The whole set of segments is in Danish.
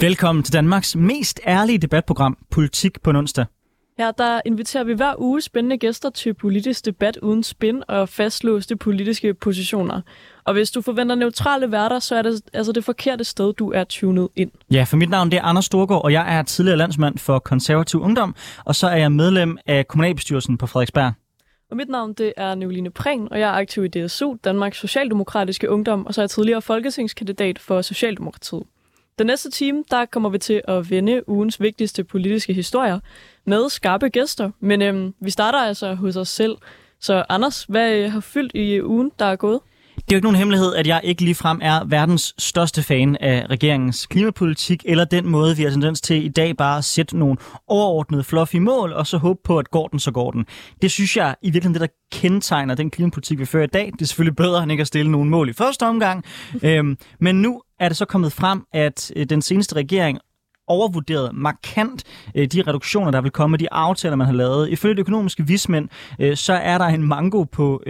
Velkommen til Danmarks mest ærlige debatprogram, Politik på onsdag. Her der inviterer vi hver uge spændende gæster til politisk debat uden spin og fastlåste politiske positioner. Og hvis du forventer neutrale værter, så er det altså det forkerte sted, du er tunet ind. Ja, for mit navn det er Anders Storgård, og jeg er tidligere landsmand for konservativ ungdom, og så er jeg medlem af kommunalbestyrelsen på Frederiksberg. Og mit navn det er Nicoline Prehn, og jeg er aktiv i DSU, Danmarks Socialdemokratiske Ungdom, og så er jeg tidligere folketingskandidat for Socialdemokratiet. Den næste time, der kommer vi til at vende ugens vigtigste politiske historier med skarpe gæster. Men øhm, vi starter altså hos os selv. Så Anders, hvad øh, har fyldt i ugen, der er gået? Det er jo ikke nogen hemmelighed, at jeg ikke ligefrem er verdens største fan af regeringens klimapolitik, eller den måde, vi har tendens til i dag bare at sætte nogle overordnede fluffy mål, og så håbe på, at går den, så går den. Det synes jeg i virkeligheden, det der kendetegner den klimapolitik, vi fører i dag. Det er selvfølgelig bedre, end ikke at stille nogle mål i første omgang. øhm, men nu er det så kommet frem, at øh, den seneste regering overvurderet markant øh, de reduktioner, der vil komme, de aftaler, man har lavet. Ifølge de økonomiske vismænd, øh, så er der en mango på,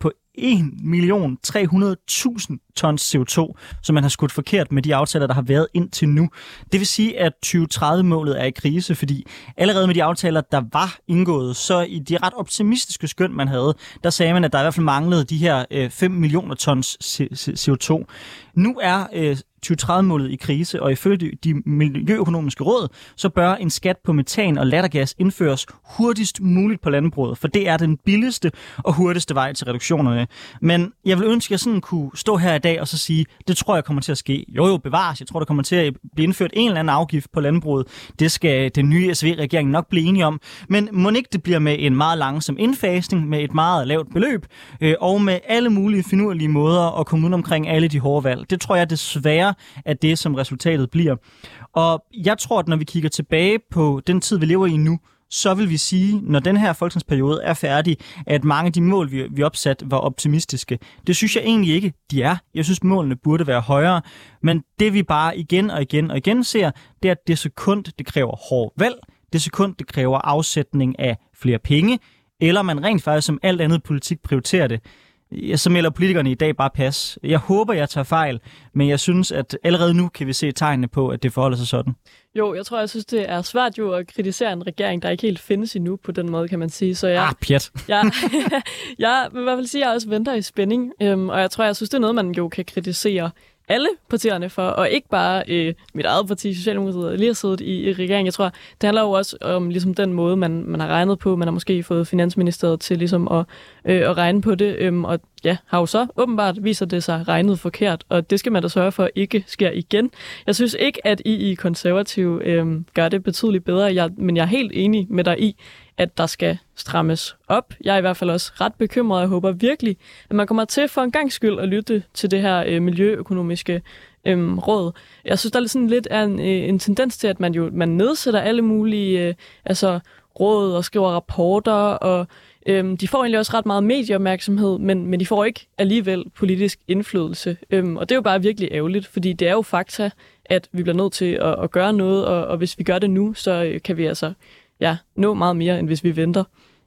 på 1.300.000 tons CO2, som man har skudt forkert med de aftaler, der har været indtil nu. Det vil sige, at 2030-målet er i krise, fordi allerede med de aftaler, der var indgået, så i de ret optimistiske skøn, man havde, der sagde man, at der i hvert fald manglede de her øh, 5 millioner tons CO2. Nu er øh, 2030-målet i krise, og ifølge de miljøøkonomiske råd, så bør en skat på metan og lattergas indføres hurtigst muligt på landbruget, for det er den billigste og hurtigste vej til reduktionerne. Men jeg vil ønske, at jeg sådan kunne stå her i dag og så sige, det tror jeg kommer til at ske. Jo jo, bevares. Jeg tror, der kommer til at blive indført en eller anden afgift på landbruget. Det skal den nye SV-regering nok blive enige om. Men må ikke det bliver med en meget langsom indfasning, med et meget lavt beløb, øh, og med alle mulige finurlige måder at komme ud omkring alle de hårde valg. Det tror jeg desværre af det, som resultatet bliver. Og jeg tror, at når vi kigger tilbage på den tid, vi lever i nu, så vil vi sige, når den her folketingsperiode er færdig, at mange af de mål, vi, vi opsat, var optimistiske. Det synes jeg egentlig ikke, de er. Jeg synes, målene burde være højere. Men det vi bare igen og igen og igen ser, det er, at det sekund, det kræver hård valg. Det sekund, det kræver afsætning af flere penge. Eller man rent faktisk som alt andet politik prioriterer det så melder politikerne i dag bare pas. Jeg håber, jeg tager fejl, men jeg synes, at allerede nu kan vi se tegnene på, at det forholder sig sådan. Jo, jeg tror, jeg synes, det er svært jo at kritisere en regering, der ikke helt findes endnu på den måde, kan man sige. Så jeg, ah, pjat. jeg, jeg vil i hvert fald sige, at jeg også venter i spænding, øhm, og jeg tror, jeg synes, det er noget, man jo kan kritisere alle partierne for, og ikke bare øh, mit eget parti, Socialdemokratiet, lige har siddet i, i regeringen. Jeg tror, det handler jo også om ligesom den måde, man, man har regnet på. Man har måske fået Finansministeriet til ligesom at, øh, at regne på det, øhm, og ja, har jo så åbenbart viser det sig regnet forkert, og det skal man da sørge for ikke sker igen. Jeg synes ikke, at I i konservativ øh, gør det betydeligt bedre, jeg, men jeg er helt enig med dig i, at der skal strammes op. Jeg er i hvert fald også ret bekymret, og jeg håber virkelig, at man kommer til for en gang skyld at lytte til det her øh, miljøøkonomiske øh, råd. Jeg synes, der er sådan lidt en, øh, en tendens til, at man jo man nedsætter alle mulige øh, altså, råd og skriver rapporter, og øh, de får egentlig også ret meget medieopmærksomhed, men, men de får ikke alligevel politisk indflydelse. Øh, og det er jo bare virkelig ærgerligt, fordi det er jo fakta, at vi bliver nødt til at, at gøre noget, og, og hvis vi gør det nu, så øh, kan vi altså ja, nå meget mere, end hvis vi venter.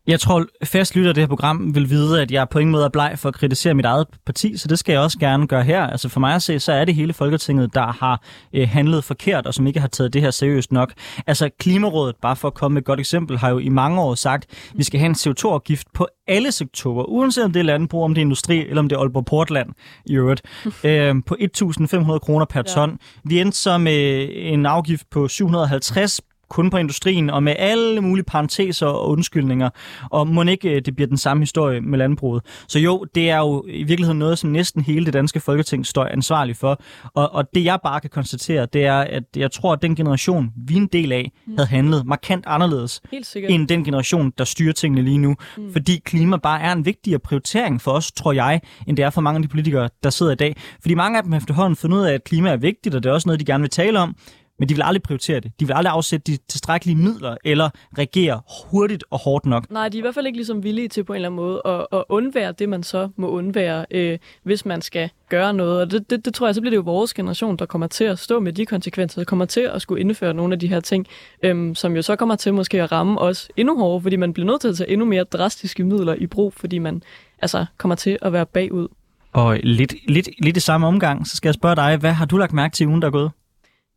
Jeg tror, fast lytter af det her program vil vide, at jeg på ingen måde er bleg for at kritisere mit eget parti, så det skal jeg også gerne gøre her. Altså for mig at se, så er det hele Folketinget, der har øh, handlet forkert, og som ikke har taget det her seriøst nok. Altså Klimarådet, bare for at komme med et godt eksempel, har jo i mange år sagt, at vi skal have en CO2-afgift på alle sektorer, uanset om det er landbrug, om det er industri, eller om det er Aalborg Portland i øvrigt, øh, på 1.500 kroner per ton. Ja. Vi endte så med en afgift på 750 kun på industrien, og med alle mulige parenteser og undskyldninger. Og må ikke øh, det bliver den samme historie med landbruget. Så jo, det er jo i virkeligheden noget, som næsten hele det danske folketing står ansvarlig for. Og, og det jeg bare kan konstatere, det er, at jeg tror, at den generation, vi er en del af, mm. havde handlet markant anderledes end den generation, der styrer tingene lige nu. Mm. Fordi klima bare er en vigtigere prioritering for os, tror jeg, end det er for mange af de politikere, der sidder i dag. Fordi mange af dem efterhånden fundet ud af, at klima er vigtigt, og det er også noget, de gerne vil tale om men de vil aldrig prioritere det. De vil aldrig afsætte de tilstrækkelige midler eller regere hurtigt og hårdt nok. Nej, de er i hvert fald ikke ligesom villige til på en eller anden måde at, at undvære det, man så må undvære, øh, hvis man skal gøre noget. Og det, det, det tror jeg, så bliver det jo vores generation, der kommer til at stå med de konsekvenser, der kommer til at skulle indføre nogle af de her ting, øhm, som jo så kommer til måske at ramme os endnu hårdere, fordi man bliver nødt til at tage endnu mere drastiske midler i brug, fordi man altså kommer til at være bagud. Og lidt, lidt, lidt i samme omgang, så skal jeg spørge dig, hvad har du lagt mærke til ugen, der er gået?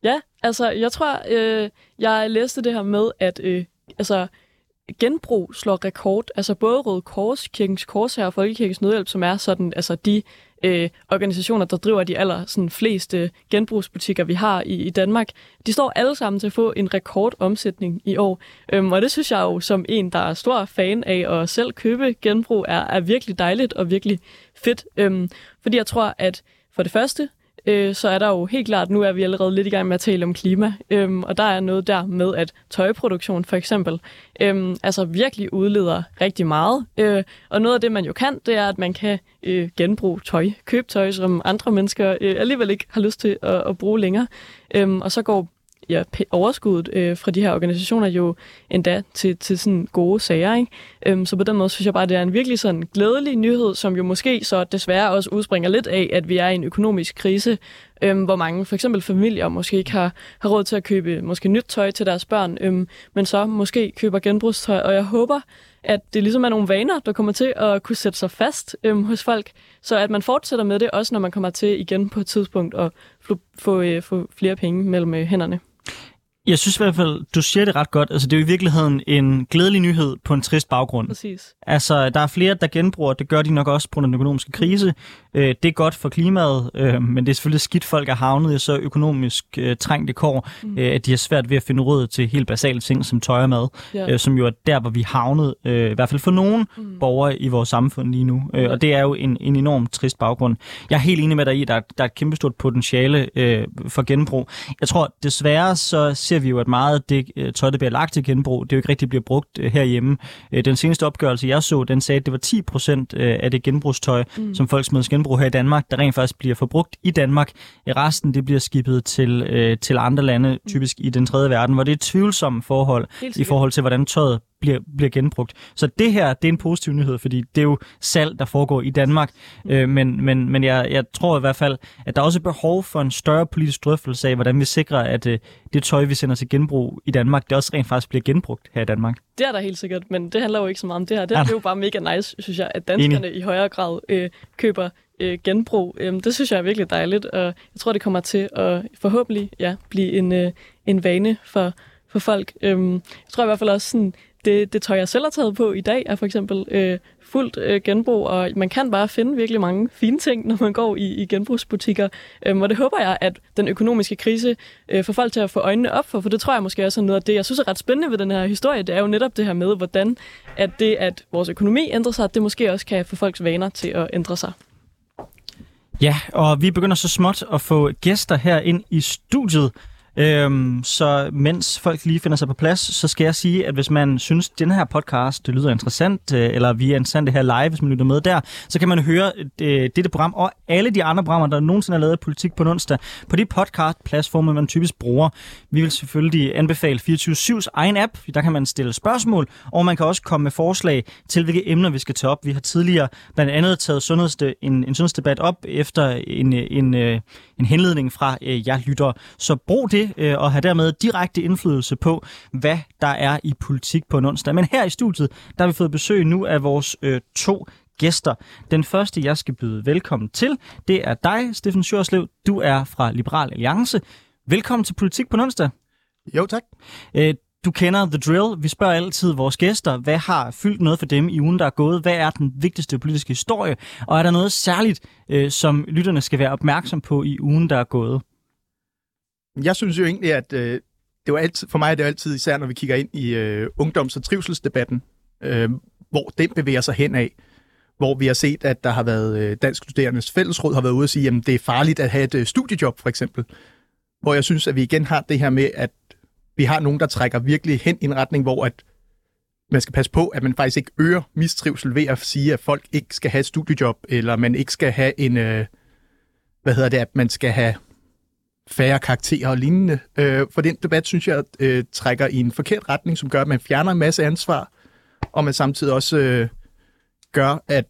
Ja, altså jeg tror, øh, jeg læste det her med, at øh, altså, genbrug slår rekord. Altså både Røde Kors, Kirkens Korshær og Folkekirkens Nødhjælp, som er sådan, altså de øh, organisationer, der driver de aller sådan, fleste genbrugsbutikker, vi har i, i Danmark, de står alle sammen til at få en rekordomsætning i år. Øhm, og det synes jeg jo, som en, der er stor fan af at selv købe genbrug, er, er virkelig dejligt og virkelig fedt. Øhm, fordi jeg tror, at for det første, øh, så er der jo helt klart, nu er vi allerede lidt i gang med at tale om klima, øhm, og der er noget der med, at tøjproduktion for eksempel, øhm, altså virkelig udleder rigtig meget. Øh, og noget af det, man jo kan, det er, at man kan øh, genbruge tøj, købe tøj, som andre mennesker øh, alligevel ikke har lyst til at, at bruge længere. Øhm, og så går ja, overskuddet øh, fra de her organisationer jo endda til, til sådan gode sager. Ikke? Øhm, så på den måde synes jeg bare, at det er en virkelig sådan glædelig nyhed, som jo måske så desværre også udspringer lidt af, at vi er i en økonomisk krise, øhm, hvor mange for eksempel familier måske ikke har, har råd til at købe måske nyt tøj til deres børn, øhm, men så måske køber genbrugstøj. Og jeg håber, at det ligesom er nogle vaner, der kommer til at kunne sætte sig fast øhm, hos folk, så at man fortsætter med det, også når man kommer til igen på et tidspunkt at få, få, øh, få flere penge mellem øh, hænderne. Jeg synes i hvert fald, du siger det ret godt. Altså, det er jo i virkeligheden en glædelig nyhed på en trist baggrund. Præcis. Altså, der er flere, der genbruger. Det gør de nok også på den økonomiske krise. Øh, det er godt for klimaet, øh, men det er selvfølgelig skidt, folk er havnet i så økonomisk øh, trængte kår, mm. øh, at de har svært ved at finde råd til helt basale ting som tøj og mad, ja. øh, som jo er der, hvor vi havnet, øh, i hvert fald for nogle mm. borgere i vores samfund lige nu. Øh, og det er jo en, en enormt trist baggrund. Jeg er helt enig med dig i, at der, der er et kæmpestort potentiale øh, for genbrug. Jeg tror desværre, så ser vi jo, at meget af det øh, tøj, der bliver lagt til genbrug, det jo ikke rigtig bliver brugt øh, herhjemme. Øh, den seneste opgørelse, jeg så, den sagde, at det var 10 procent øh, af det genbrugstøj, mm. som folk smider genbrug her i Danmark, der rent faktisk bliver forbrugt i Danmark. Resten det bliver skibet til, øh, til andre lande, typisk i den tredje verden, hvor det er tvivlsomme forhold i forhold til, hvordan tøjet bliver, bliver genbrugt. Så det her, det er en positiv nyhed, fordi det er jo salg, der foregår i Danmark. Mm. Øh, men men, men jeg, jeg tror i hvert fald, at der er også behov for en større politisk drøftelse af, hvordan vi sikrer, at øh, det tøj, vi sender til genbrug i Danmark, det også rent faktisk bliver genbrugt her i Danmark. Det er der helt sikkert, men det handler jo ikke så meget om det her. Det, er, det er jo bare mega nice, synes jeg, at danskerne Enig. i højere grad øh, køber øh, genbrug. Øhm, det synes jeg er virkelig dejligt, og jeg tror, det kommer til at forhåbentlig ja, blive en, øh, en vane for, for folk. Øhm, jeg tror i hvert fald også, sådan, det, det tøj, jeg selv har taget på i dag, er for eksempel øh, fuldt øh, genbrug, og man kan bare finde virkelig mange fine ting, når man går i, i genbrugsbutikker. Øhm, og det håber jeg, at den økonomiske krise øh, får folk til at få øjnene op for, for det tror jeg måske også er noget af det, jeg synes er ret spændende ved den her historie. Det er jo netop det her med, hvordan at det, at vores økonomi ændrer sig, det måske også kan få folks vaner til at ændre sig. Ja, og vi begynder så småt at få gæster her ind i studiet. Øhm, så mens folk lige finder sig på plads, så skal jeg sige, at hvis man synes, at den her podcast det lyder interessant, øh, eller vi er interessante her live, hvis man lytter med der, så kan man høre øh, dette program og alle de andre programmer, der nogensinde er lavet politik på onsdag, på de podcast-platforme, man typisk bruger. Vi vil selvfølgelig anbefale 24-7's egen app, der kan man stille spørgsmål, og man kan også komme med forslag til, hvilke emner vi skal tage op. Vi har tidligere blandt andet taget sundhedsde, en, en sundhedsdebat op efter en, en, en, en henledning fra øh, jer lytter. Så brug det øh, og have dermed direkte indflydelse på, hvad der er i politik på en onsdag. Men her i studiet, der har vi fået besøg nu af vores øh, to gæster. Den første, jeg skal byde velkommen til, det er dig, Steffen Sjørslev. Du er fra Liberal Alliance. Velkommen til Politik på onsdag. Jo, tak. Øh, du kender The Drill. Vi spørger altid vores gæster, hvad har fyldt noget for dem i ugen, der er gået? Hvad er den vigtigste politiske historie? Og er der noget særligt, øh, som lytterne skal være opmærksom på i ugen, der er gået? Jeg synes jo egentlig, at øh, det var altid, for mig er det altid, især når vi kigger ind i øh, ungdoms- og trivselsdebatten, øh, hvor den bevæger sig hen af, hvor vi har set, at der har været øh, Dansk Studerendes Fællesråd har været ude og sige, at det er farligt at have et øh, studiejob, for eksempel. Hvor jeg synes, at vi igen har det her med, at vi har nogen, der trækker virkelig hen i en retning, hvor at man skal passe på, at man faktisk ikke øger mistrivsel ved at sige, at folk ikke skal have et studiejob, eller man ikke skal have en, øh, hvad hedder det, at man skal have færre karakterer og lignende. Øh, for den debat, synes jeg, øh, trækker i en forkert retning, som gør, at man fjerner en masse ansvar, og man samtidig også øh, gør, at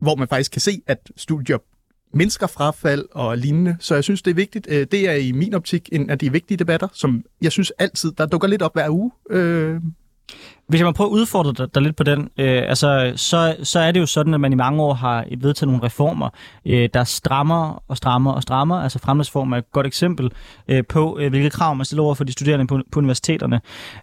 hvor man faktisk kan se, at studier mindsker frafald og lignende. Så jeg synes, det er vigtigt. Øh, det er i min optik en af de vigtige debatter, som jeg synes altid, der dukker lidt op hver uge. Øh, hvis jeg må prøve at udfordre dig, dig lidt på den, øh, altså, så, så er det jo sådan, at man i mange år har vedtaget nogle reformer, øh, der strammer og strammer og strammer. Altså fremtidsform er et godt eksempel øh, på, øh, hvilke krav man stiller over for de studerende på, på universiteterne.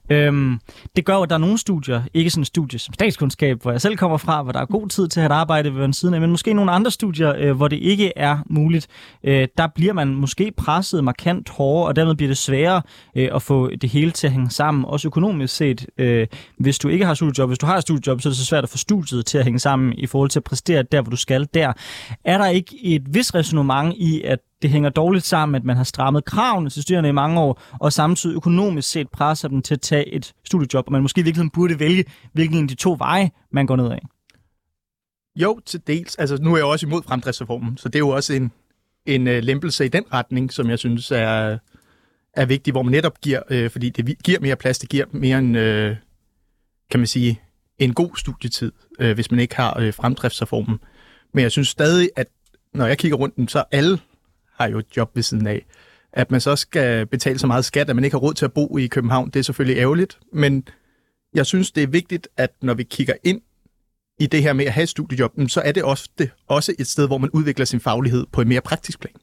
Øh, det gør at der er nogle studier, ikke sådan studier som statskundskab, hvor jeg selv kommer fra, hvor der er god tid til at arbejde ved en siden af, men måske nogle andre studier, øh, hvor det ikke er muligt. Øh, der bliver man måske presset markant hårdere, og dermed bliver det sværere øh, at få det hele til at hænge sammen, også økonomisk set. Øh, hvis du ikke har studiejob, hvis du har studiejob, så er det så svært at få studiet til at hænge sammen i forhold til at præstere der, hvor du skal der. Er der ikke et vis resonemang i, at det hænger dårligt sammen, at man har strammet kravene til studerende i mange år, og samtidig økonomisk set presser dem til at tage et studiejob, og man måske i virkeligheden burde vælge, hvilken af de to veje, man går ned af? Jo, til dels. Altså, nu er jeg også imod fremdriftsreformen, så det er jo også en, en uh, lempelse i den retning, som jeg synes er, er vigtig, hvor man netop giver, øh, fordi det giver mere plads, det giver mere en, øh, kan man sige, en god studietid, øh, hvis man ikke har øh, fremdriftsreformen. Men jeg synes stadig, at når jeg kigger rundt, så alle har jo et job ved siden af. At man så skal betale så meget skat, at man ikke har råd til at bo i København, det er selvfølgelig ærgerligt. Men jeg synes, det er vigtigt, at når vi kigger ind i det her med at have et studiejob, så er det ofte også et sted, hvor man udvikler sin faglighed på en mere praktisk plan.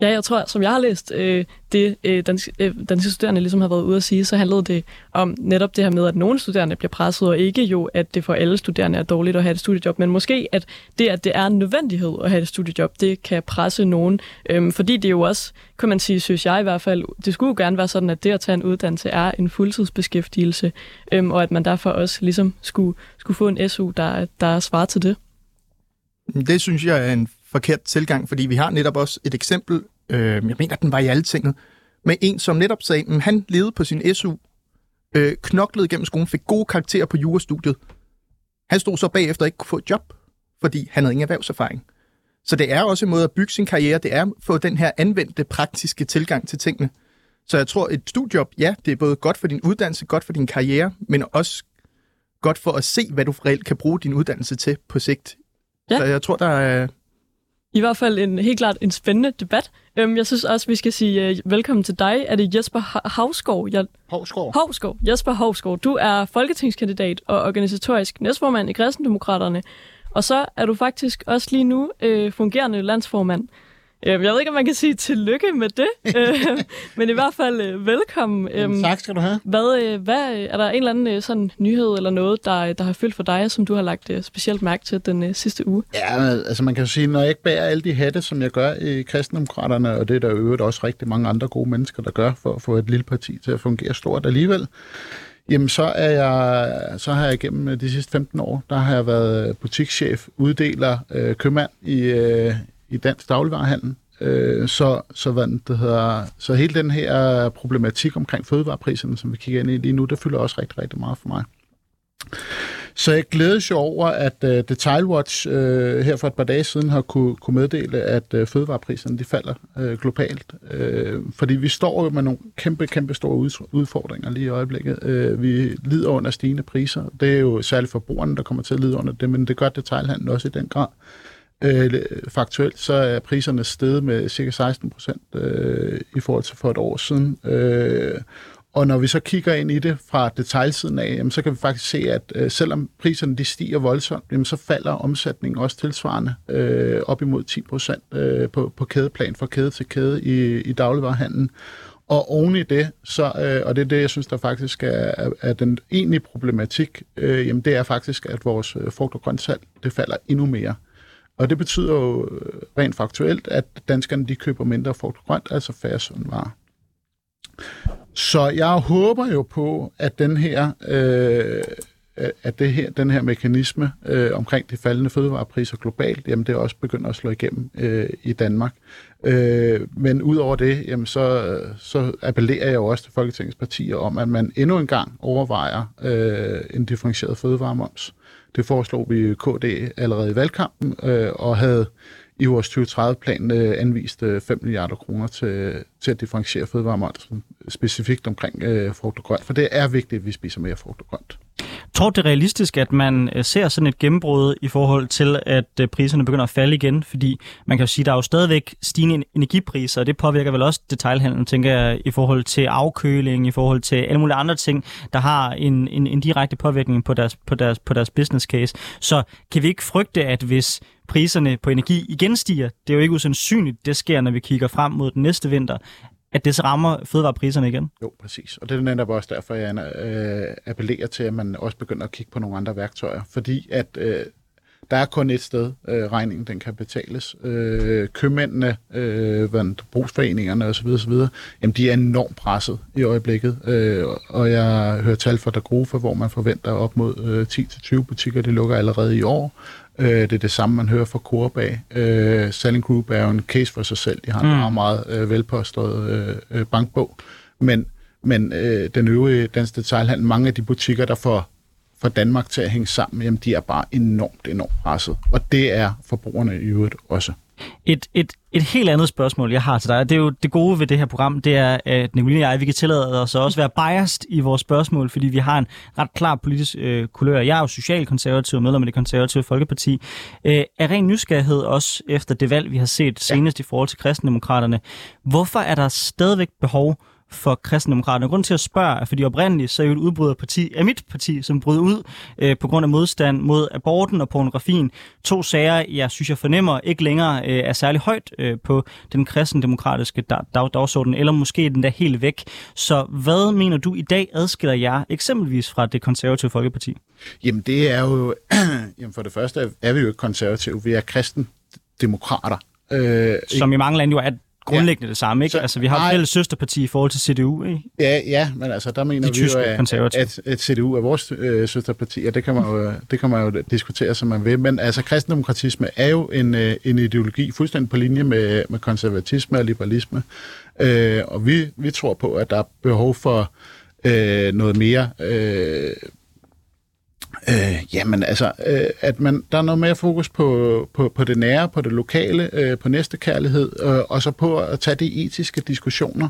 Ja, jeg tror, som jeg har læst øh, det, øh, danske, øh, danske studerende ligesom har været ude at sige, så handlede det om netop det her med, at nogle studerende bliver presset, og ikke jo, at det for alle studerende er dårligt at have et studiejob, men måske, at det, at det er en nødvendighed at have et studiejob, det kan presse nogen. Øhm, fordi det jo også, kan man sige, synes jeg i hvert fald, det skulle jo gerne være sådan, at det at tage en uddannelse er en fuldtidsbeskæftigelse, øhm, og at man derfor også ligesom skulle, skulle få en SU, der, der svarer til det. Det synes jeg er en forkert tilgang, fordi vi har netop også et eksempel, øh, jeg mener, den var i alle tinget, med en, som netop sagde, at han levede på sin SU, øh, knoklede gennem skolen, fik gode karakterer på jurastudiet. Han stod så bagefter ikke kunne få et job, fordi han havde ingen erhvervserfaring. Så det er også en måde at bygge sin karriere, det er at få den her anvendte, praktiske tilgang til tingene. Så jeg tror, et studiejob, ja, det er både godt for din uddannelse, godt for din karriere, men også godt for at se, hvad du reelt kan bruge din uddannelse til på sigt. Ja. Så jeg tror, der er, i hvert fald en helt klart en spændende debat. Øhm, jeg synes også, vi skal sige uh, velkommen til dig. Er det Jesper Havsgaard? Jeg... Havsgaard. Havsgaard. Jesper Havsgaard. Du er folketingskandidat og organisatorisk næstformand i Kristendemokraterne. Og så er du faktisk også lige nu uh, fungerende landsformand jeg ved ikke, om man kan sige tillykke med det, øhm, men i hvert fald øh, velkommen. Jamen, tak skal du have. Hvad, øh, hvad, er der en eller anden øh, sådan nyhed eller noget, der, der har fyldt for dig, som du har lagt specielt mærke til den sidste uge? Ja, altså man kan sige, når jeg ikke bærer alle de hatte, som jeg gør i kristendemokraterne, og det er der øvrigt også rigtig mange andre gode mennesker, der gør for at få et lille parti til at fungere stort alligevel, Jamen, så, er jeg, så har jeg gennem de sidste 15 år, der har jeg været butikschef, uddeler, øh, købmand i, øh, i dansk dagligvarerhandel. Øh, så, så, hvad det hedder, så hele den her problematik omkring fødevarepriserne, som vi kigger ind i lige nu, det fylder også rigtig, rigtig meget for mig. Så jeg glædes jo over, at øh, uh, Detailwatch uh, øh, her for et par dage siden har kunne, kunne meddele, at uh, fødevarepriserne de falder uh, globalt. Uh, fordi vi står jo med nogle kæmpe, kæmpe store udfordringer lige i øjeblikket. Uh, vi lider under stigende priser. Det er jo særligt forbrugerne, der kommer til at lide under det, men det gør detailhandlen også i den grad. Øh, faktuelt så er priserne steget med cirka 16 procent øh, i forhold til for et år siden. Øh, og når vi så kigger ind i det fra detaljsiden af, jamen, så kan vi faktisk se, at øh, selvom priserne de stiger voldsomt, jamen, så falder omsætningen også tilsvarende øh, op imod 10 procent øh, på, på kædeplan fra kæde til kæde i, i dagligvarerhandlen. Og oven i det, så, øh, og det er det, jeg synes, der faktisk er, er, den egentlige problematik, øh, jamen det er faktisk, at vores øh, frugt- og grøntsalg, det falder endnu mere. Og det betyder jo øh, rent faktuelt, at danskerne de køber mindre frugt og grønt, altså færre varer. Så jeg håber jo på, at den her, øh, øh, at det her, den her mekanisme øh, omkring de faldende fødevarepriser globalt, jamen det også begynder at slå igennem øh, i Danmark. Øh, men udover det, jamen så, så appellerer jeg jo også til Folketingets partier om, at man endnu en gang overvejer øh, en differentieret fødevaremoms. Det foreslog vi KD allerede i valgkampen, øh, og havde i vores 2030-plan øh, anvist øh, 5 milliarder kroner til, til at differentiere fødevaremomsen specifikt omkring øh, frugt og grønt, for det er vigtigt, at vi spiser mere frugt og grønt. Tror det er realistisk, at man øh, ser sådan et gennembrud i forhold til, at øh, priserne begynder at falde igen? Fordi man kan jo sige, at der er jo stadigvæk stigende energipriser, og det påvirker vel også detailhandlen, tænker jeg, i forhold til afkøling, i forhold til alle mulige andre ting, der har en, en, en direkte påvirkning på deres, på, deres, på deres business case. Så kan vi ikke frygte, at hvis priserne på energi igen stiger, det er jo ikke usandsynligt, det sker, når vi kigger frem mod den næste vinter, at det så rammer fødevarepriserne igen? Jo, præcis. Og det er netop også derfor, jeg øh, appellerer til, at man også begynder at kigge på nogle andre værktøjer. Fordi at øh, der er kun et sted, øh, regningen den kan betales. Øh, købmændene, øh, brugsforeningerne osv., osv., jamen de er enormt presset i øjeblikket. Øh, og jeg hører tal fra Dagrofa, hvor man forventer op mod øh, 10-20 butikker, det lukker allerede i år. Øh, det er det samme, man hører fra Coop af. Øh, Selling Group er jo en case for sig selv. De har en mm. meget, meget øh, velpåstået øh, øh, bankbog. Men, men øh, den øvrige danske detailhandel, mange af de butikker, der får for Danmark til at hænge sammen, jamen de er bare enormt, enormt presset. Og det er forbrugerne i øvrigt også. Et, et, et helt andet spørgsmål, jeg har til dig, det er jo det gode ved det her program, det er, at Nicoline og jeg, vi kan tillade os også være biased i vores spørgsmål, fordi vi har en ret klar politisk øh, kulør. Jeg er jo socialkonservativ og medlem af det konservative Folkeparti. Øh, er ren nysgerrighed også efter det valg, vi har set senest ja. i forhold til kristendemokraterne. Hvorfor er der stadigvæk behov for kristendemokraterne. Grund til at spørge er, fordi oprindeligt så er jo et udbryderparti af mit parti, som brød ud øh, på grund af modstand mod aborten og pornografien. To sager, jeg synes, jeg fornemmer ikke længere øh, er særlig højt øh, på den kristendemokratiske dag, dag, dagsorden, eller måske den der helt væk. Så hvad mener du i dag adskiller jer eksempelvis fra det konservative Folkeparti? Jamen det er jo, jamen for det første er vi jo ikke konservative, vi er kristendemokrater. Øh, Som i mange lande jo er grundlæggende ja. det samme, ikke? Så, altså, vi har et fælles søsterparti i forhold til CDU, ikke? Ja, ja, men altså, der mener De vi jo, at, at, at CDU er vores øh, søsterparti, og det kan, man jo, det kan man jo diskutere, som man vil. Men altså, kristendemokratisme er jo en, øh, en ideologi fuldstændig på linje med, med konservatisme og liberalisme. Øh, og vi, vi tror på, at der er behov for øh, noget mere... Øh, Øh, jamen altså, øh, at man, der er noget mere fokus på, på, på det nære, på det lokale, øh, på næstekærlighed, øh, og så på at tage de etiske diskussioner.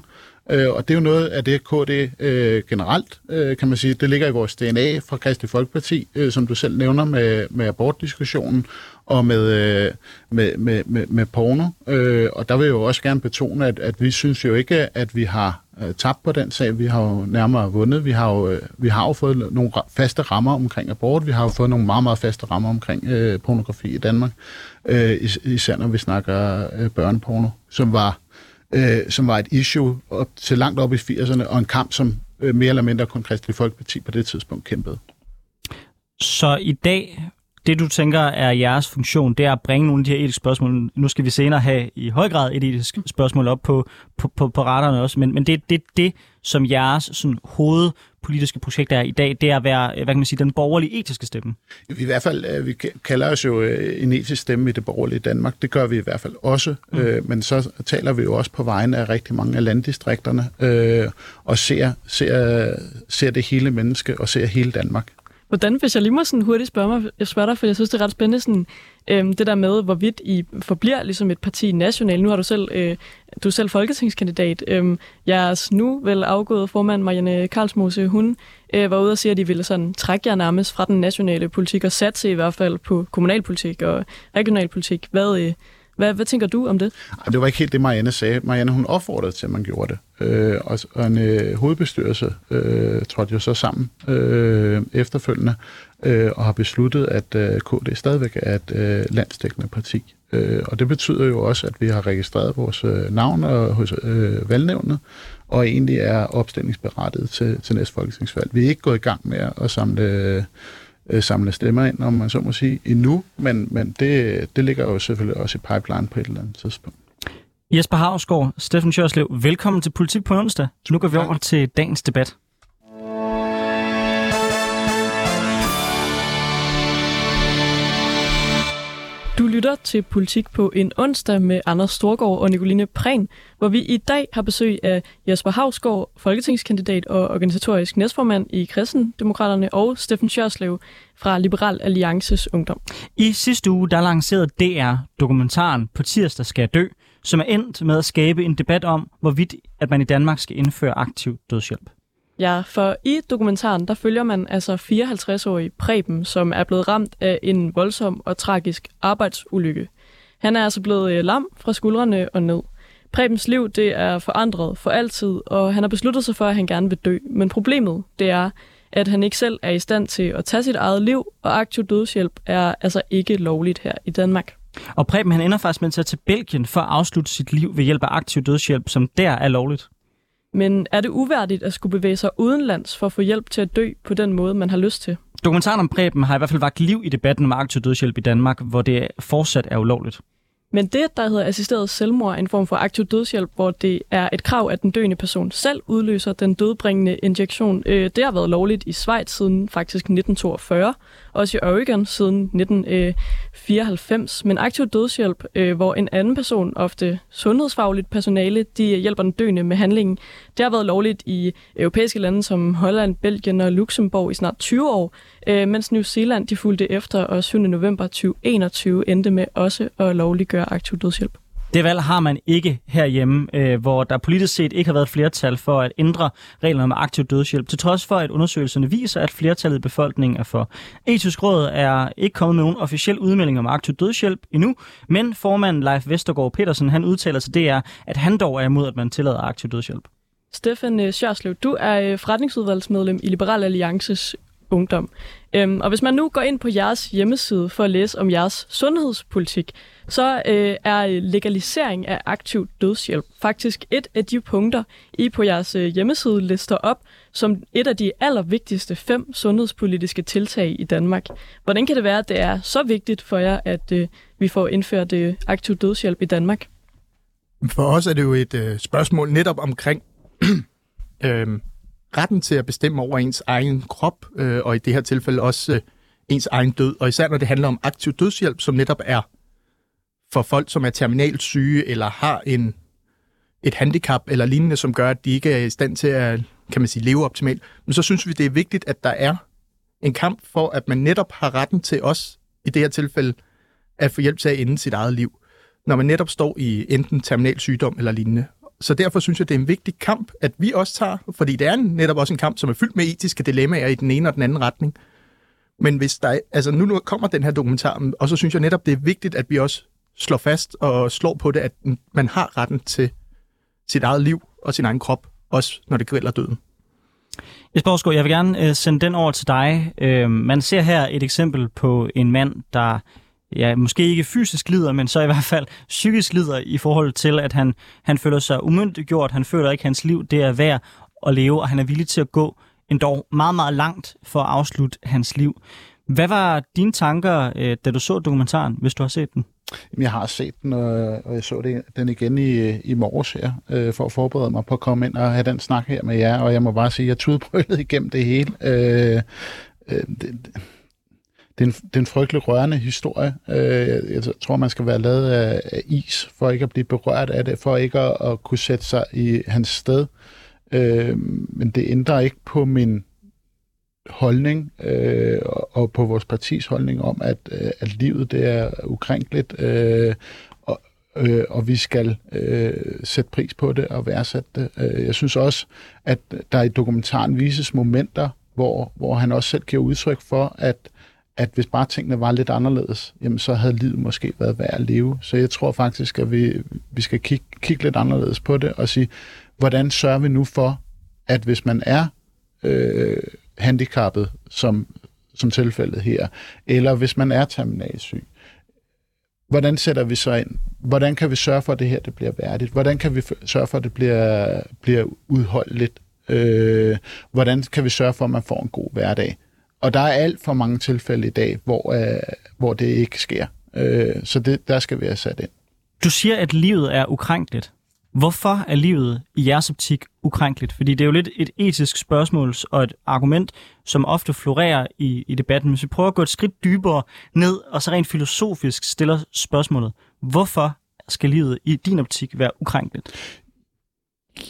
Øh, og det er jo noget af det, KD øh, generelt, øh, kan man sige, det ligger i vores DNA fra Kristelig Folkeparti, øh, som du selv nævner med, med abortdiskussionen og med, øh, med, med, med, med porno. Øh, og der vil jeg jo også gerne betone, at, at vi synes jo ikke, at vi har øh, tabt på den sag. Vi har jo nærmere vundet. Vi har jo, øh, vi har jo fået nogle faste rammer omkring abort. Vi har jo fået nogle meget, meget faste rammer omkring øh, pornografi i Danmark. Øh, is- især når vi snakker øh, børneporno, som var, øh, som var et issue op til langt op i 80'erne, og en kamp, som øh, mere eller mindre kun Kristelig Folkeparti på det tidspunkt kæmpede. Så i dag det, du tænker er jeres funktion, det er at bringe nogle af de her etiske spørgsmål. Nu skal vi senere have i høj grad et etisk spørgsmål op på, på, på, på raderne også, men, men det er det, det, som jeres sådan, hovedpolitiske projekt er i dag, det er at være, hvad kan man sige, den borgerlige etiske stemme. Vi i hvert fald, øh, vi kalder os jo øh, en etisk stemme i det borgerlige Danmark. Det gør vi i hvert fald også, mm. øh, men så taler vi jo også på vegne af rigtig mange af landdistrikterne, og ser, ser, ser det hele menneske og ser hele Danmark. Hvordan, hvis jeg lige må sådan hurtigt spørge, mig, jeg spørger dig, for jeg synes, det er ret spændende, sådan, øhm, det der med, hvorvidt I forbliver ligesom et parti nationalt. Nu har du selv, øh, du er selv folketingskandidat. Øhm, jeres nu vel afgået formand, Marianne Karlsmose, hun øh, var ude og sige, at de ville sådan trække jer nærmest fra den nationale politik og satse i hvert fald på kommunalpolitik og regionalpolitik. Hvad, øh, hvad, hvad tænker du om det? Det var ikke helt det, Marianne sagde. Marianne hun opfordrede til, at man gjorde det. Øh, og, og en øh, hovedbestyrelse øh, trådte jo så sammen øh, efterfølgende øh, og har besluttet, at øh, KD stadigvæk er et øh, landsdækkende parti. Øh, og det betyder jo også, at vi har registreret vores øh, navn og, hos øh, valgnævnet, og egentlig er opstillingsberettet til, til næste folketingsvalg. Vi er ikke gået i gang med at samle... Øh, øh, samle stemmer ind, om man så må sige, endnu, men, men det, det ligger jo selvfølgelig også i pipeline på et eller andet tidspunkt. Jesper Havsgaard, Steffen Sjørslev, velkommen til Politik på onsdag. Nu går vi over til dagens debat. Du lytter til Politik på en onsdag med Anders Storgård og Nicoline Prehn, hvor vi i dag har besøg af Jesper Havsgaard, folketingskandidat og organisatorisk næstformand i Kristendemokraterne, og Steffen Sjørslev fra Liberal Alliances Ungdom. I sidste uge der lancerede DR dokumentaren På tirsdag skal jeg dø, som er endt med at skabe en debat om, hvorvidt at man i Danmark skal indføre aktiv dødshjælp. Ja, for i dokumentaren, der følger man altså 54-årig Preben, som er blevet ramt af en voldsom og tragisk arbejdsulykke. Han er altså blevet øh, lam fra skuldrene og ned. Prebens liv det er forandret for altid, og han har besluttet sig for, at han gerne vil dø. Men problemet det er, at han ikke selv er i stand til at tage sit eget liv, og aktiv dødshjælp er altså ikke lovligt her i Danmark. Og Preben han ender faktisk med at tage til Belgien for at afslutte sit liv ved hjælp af aktiv dødshjælp, som der er lovligt. Men er det uværdigt at skulle bevæge sig udenlands for at få hjælp til at dø på den måde, man har lyst til? Dokumentaren om Preben har i hvert fald vagt liv i debatten om aktiv dødshjælp i Danmark, hvor det fortsat er ulovligt. Men det, der hedder assisteret selvmord, er en form for aktiv dødshjælp, hvor det er et krav, at den døende person selv udløser den dødbringende injektion. Øh, det har været lovligt i Schweiz siden faktisk 1942, også i Oregon siden 1994. Øh, Men aktiv dødshjælp, øh, hvor en anden person, ofte sundhedsfagligt personale, de øh, hjælper den døende med handlingen, det har været lovligt i europæiske lande som Holland, Belgien og Luxembourg i snart 20 år, øh, mens New Zealand de fulgte efter, og 7. november 2021 endte med også at lovliggøre aktiv dødshjælp. Det valg har man ikke herhjemme, øh, hvor der politisk set ikke har været flertal for at ændre reglerne om aktiv dødshjælp, til trods for, at undersøgelserne viser, at flertallet i befolkningen er for. Etisk Råd er ikke kommet med nogen officiel udmelding om aktiv dødshjælp endnu, men formanden Leif Vestergaard Petersen han udtaler til DR, at han dog er imod, at man tillader aktiv dødshjælp. Stefan øh, Sjørslev, du er øh, forretningsudvalgsmedlem i Liberal Alliances Ungdom. Øhm, og hvis man nu går ind på jeres hjemmeside for at læse om jeres sundhedspolitik, så øh, er øh, legalisering af aktiv dødshjælp faktisk et af de punkter, I på jeres øh, hjemmeside lister op, som et af de allervigtigste fem sundhedspolitiske tiltag i Danmark. Hvordan kan det være, at det er så vigtigt for jer, at øh, vi får indført øh, aktiv dødshjælp i Danmark? For os er det jo et øh, spørgsmål netop omkring øh, retten til at bestemme over ens egen krop, øh, og i det her tilfælde også øh, ens egen død. Og især når det handler om aktiv dødshjælp, som netop er for folk, som er terminalt syge eller har en, et handicap eller lignende, som gør, at de ikke er i stand til at kan man sige, leve optimalt. Men så synes vi, det er vigtigt, at der er en kamp for, at man netop har retten til os, i det her tilfælde, at få hjælp til at ende sit eget liv, når man netop står i enten terminal sygdom eller lignende. Så derfor synes jeg, det er en vigtig kamp, at vi også tager, fordi det er netop også en kamp, som er fyldt med etiske dilemmaer i den ene og den anden retning. Men hvis der, altså nu, nu kommer den her dokumentar, og så synes jeg netop, det er vigtigt, at vi også slår fast og slår på det, at man har retten til sit eget liv og sin egen krop, også når det griller døden. Jesper jeg vil gerne øh, sende den over til dig. Øh, man ser her et eksempel på en mand, der ja, måske ikke fysisk lider, men så i hvert fald psykisk lider i forhold til, at han, han føler sig umyndiggjort, han føler ikke, at hans liv det er værd at leve, og han er villig til at gå endda meget, meget langt for at afslutte hans liv. Hvad var dine tanker, øh, da du så dokumentaren, hvis du har set den? Jeg har set den, og jeg så det, den igen i, i morges her, øh, for at forberede mig på at komme ind og have den snak her med jer, og jeg må bare sige, at jeg tudbrølede igennem det hele. Øh, øh, det, det, er en, det er en frygtelig rørende historie. Øh, jeg tror, man skal være lavet af, af is, for ikke at blive berørt af det, for ikke at, at kunne sætte sig i hans sted. Øh, men det ændrer ikke på min holdning øh, og på vores partis holdning om, at, øh, at livet det er ukrænkeligt, øh, og, øh, og vi skal øh, sætte pris på det og værdsætte det. Øh, jeg synes også, at der i dokumentaren vises momenter, hvor, hvor han også selv giver udtryk for, at at hvis bare tingene var lidt anderledes, jamen så havde livet måske været værd at leve. Så jeg tror faktisk, at vi, vi skal kigge, kigge lidt anderledes på det og sige, hvordan sørger vi nu for, at hvis man er øh, handicappet, som, som tilfældet her, eller hvis man er terminalsyg, hvordan sætter vi så ind? Hvordan kan vi sørge for, at det her det bliver værdigt? Hvordan kan vi sørge for, at det bliver, bliver udholdeligt? Øh, hvordan kan vi sørge for, at man får en god hverdag? Og der er alt for mange tilfælde i dag, hvor, øh, hvor det ikke sker. Øh, så det, der skal vi have sat ind. Du siger, at livet er ukrænkeligt. Hvorfor er livet i jeres optik ukrænkeligt? Fordi det er jo lidt et etisk spørgsmål og et argument, som ofte florerer i, i debatten. Hvis vi prøver at gå et skridt dybere ned, og så rent filosofisk stiller spørgsmålet, hvorfor skal livet i din optik være ukrænkeligt?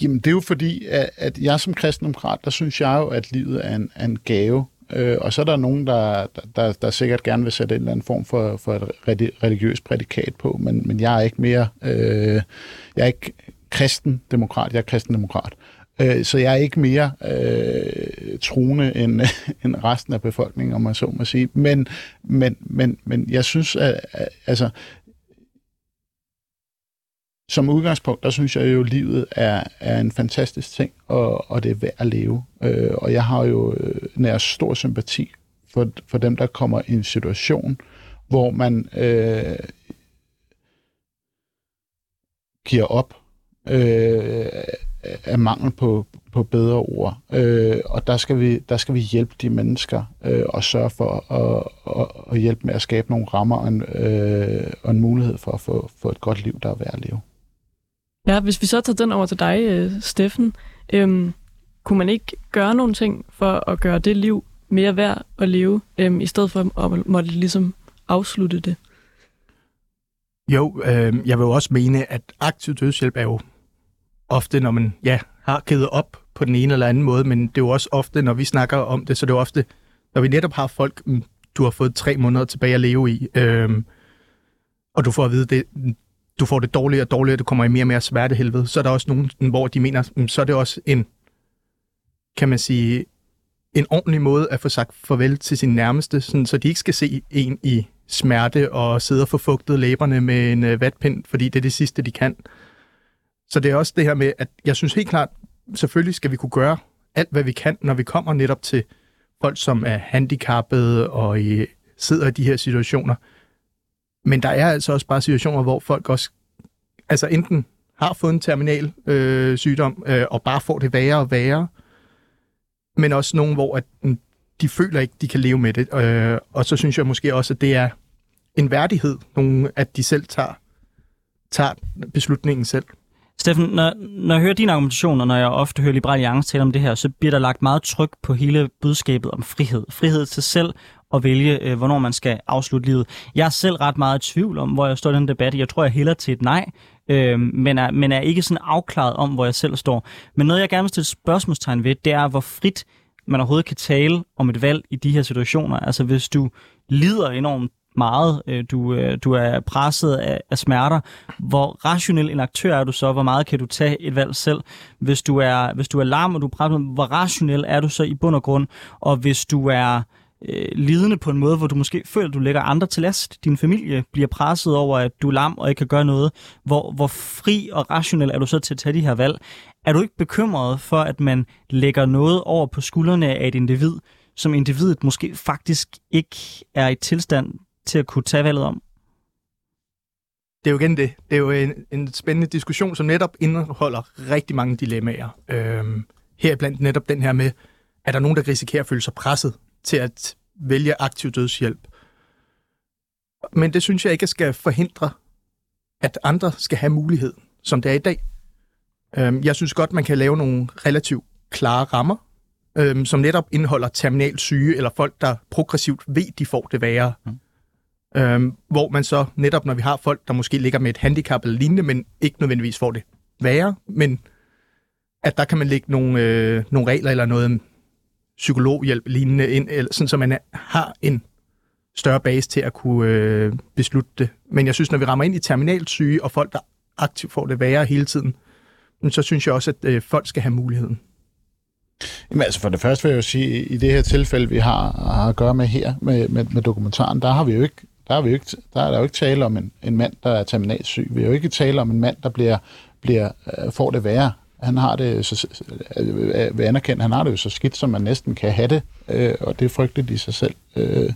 Jamen, det er jo fordi, at, at jeg som kristendemokrat, der synes jeg jo, at livet er en, er en gave. Øh, og så er der nogen, der, der, der sikkert gerne vil sætte en eller anden form for, for et religiøst prædikat på, men, men jeg er ikke mere, øh, jeg er ikke kristendemokrat, jeg er kristendemokrat. Øh, så jeg er ikke mere øh, truende end, end resten af befolkningen, om man så må sige. Men, men, men, men jeg synes, at, at altså, som udgangspunkt, der synes jeg jo, at livet er, er en fantastisk ting, og, og det er værd at leve. Øh, og jeg har jo øh, nær stor sympati for, for dem, der kommer i en situation, hvor man øh, giver op øh, af mangel på, på bedre ord. Øh, og der skal, vi, der skal vi hjælpe de mennesker øh, og sørge for at, at, at hjælpe med at skabe nogle rammer og en, øh, og en mulighed for at få, få et godt liv, der er værd at leve. Ja, hvis vi så tager den over til dig, øh, Steffen. Øhm, kunne man ikke gøre nogle ting for at gøre det liv mere værd at leve, øhm, i stedet for at måtte ligesom afslutte det? Jo, øh, jeg vil jo også mene, at aktiv dødshjælp er jo ofte, når man ja, har givet op på den ene eller anden måde, men det er jo også ofte, når vi snakker om det, så det er jo ofte, når vi netop har folk, mm, du har fået tre måneder tilbage at leve i, øh, og du får at vide, det, du får det dårligere og dårligere, du kommer i mere og mere smertehelvede, så er der også nogen, hvor de mener, mm, så er det også en, kan man sige, en ordentlig måde at få sagt farvel til sin nærmeste, sådan, så de ikke skal se en i smerte og sidde og få fugtet læberne med en øh, vatpind, fordi det er det sidste, de kan. Så det er også det her med, at jeg synes helt klart, selvfølgelig skal vi kunne gøre alt, hvad vi kan, når vi kommer netop til folk, som er handicappede og i, sidder i de her situationer. Men der er altså også bare situationer, hvor folk også altså enten har fået en terminal øh, sygdom øh, og bare får det værre og værre, men også nogen, hvor at, de føler ikke, de kan leve med det. Øh, og så synes jeg måske også, at det er en værdighed, nogen, at de selv tager, tager beslutningen selv. Steffen, når, når jeg hører din argumentation, og når jeg ofte hører Liberal Alliance tale om det her, så bliver der lagt meget tryk på hele budskabet om frihed. Frihed til selv at vælge, øh, hvornår man skal afslutte livet. Jeg er selv ret meget i tvivl om, hvor jeg står i den debat. Jeg tror, jeg hælder til et nej, øh, men, er, men er ikke sådan afklaret om, hvor jeg selv står. Men noget, jeg gerne vil stille spørgsmålstegn ved, det er, hvor frit man overhovedet kan tale om et valg i de her situationer. Altså hvis du lider enormt meget, øh, du, øh, du er presset af, af smerter, hvor rationel en aktør er du så? Hvor meget kan du tage et valg selv? Hvis du er, hvis du er larm, og du er presset, hvor rationel er du så i bund og grund? Og hvis du er øh, lidende på en måde, hvor du måske føler, at du lægger andre til last. Din familie bliver presset over, at du er lam og ikke kan gøre noget. Hvor, hvor fri og rationel er du så til at tage de her valg? Er du ikke bekymret for, at man lægger noget over på skuldrene af et individ, som individet måske faktisk ikke er i tilstand til at kunne tage valget om? Det er jo igen det. Det er jo en, en spændende diskussion, som netop indeholder rigtig mange dilemmaer. Øhm, her blandt netop den her med, er der nogen, der risikerer at føle sig presset til at vælge aktiv dødshjælp? Men det synes jeg ikke skal forhindre, at andre skal have mulighed, som det er i dag. Øhm, jeg synes godt, man kan lave nogle relativt klare rammer, øhm, som netop indeholder terminal syge, eller folk, der progressivt ved, de får det værre. Mm. Øhm, hvor man så netop, når vi har folk, der måske ligger med et handicap eller lignende, men ikke nødvendigvis får det værre, men at der kan man lægge nogle, øh, nogle regler eller noget psykologhjælp lignende ind, eller sådan, så man har en større base til at kunne øh, beslutte det. Men jeg synes, når vi rammer ind i terminalsyge, og folk, der aktivt får det værre hele tiden, så synes jeg også, at øh, folk skal have muligheden. Jamen altså for det første vil jeg jo sige, i det her tilfælde, vi har, har at gøre med her, med, med, med dokumentaren, der har vi jo ikke der er, vi jo ikke, der er der jo ikke tale om en, en mand, der er terminalsyg. Vi er jo ikke tale om en mand, der bliver, bliver, øh, får det værre. Han har det, så, øh, vil anerkende, han har det jo så skidt, som man næsten kan have det, øh, og det er frygteligt i sig selv. Øh,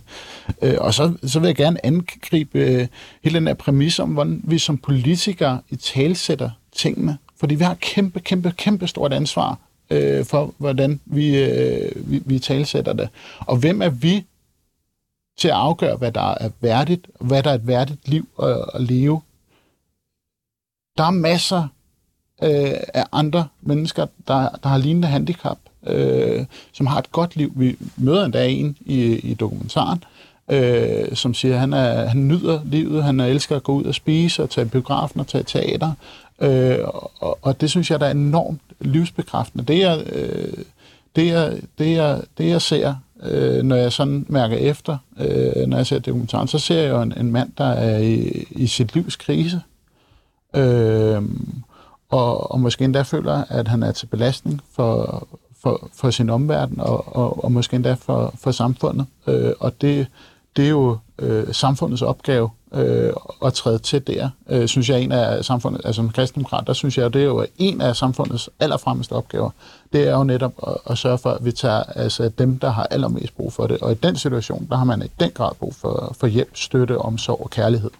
øh, og så, så vil jeg gerne angribe øh, hele den her præmis om, hvordan vi som politikere i talsætter tingene. Fordi vi har kæmpe, kæmpe, kæmpe stort ansvar øh, for, hvordan vi, øh, vi, vi talsætter det. Og hvem er vi til at afgøre, hvad der er værdigt, hvad der er et værdigt liv at, at leve? Der er masser øh, af andre mennesker, der, der har lignende handicap, øh, som har et godt liv. Vi møder endda en i, i dokumentaren, øh, som siger, at han, er, han nyder livet, han elsker at gå ud og spise og tage biografen og tage teater, øh, og, og det synes jeg, der er enormt livsbekræftende. Det er, øh, det, er, det, jeg, det jeg ser, øh, når jeg sådan mærker efter, øh, når jeg ser dokumentaren, så ser jeg jo en, en mand, der er i, i sit livs krise. Øh, og, og måske endda føler, at han er til belastning for, for, for sin omverden, og, og, og måske endda for, for samfundet. Øh, og det, det er jo øh, samfundets opgave øh, at træde til der, øh, synes jeg, en af samfundet, altså som kristendemokrat, der synes jeg, det er jo en af samfundets allerfremmeste opgaver. Det er jo netop at, at sørge for, at vi tager altså, dem, der har allermest brug for det. Og i den situation, der har man i den grad brug for, for hjælp, støtte, omsorg og kærlighed.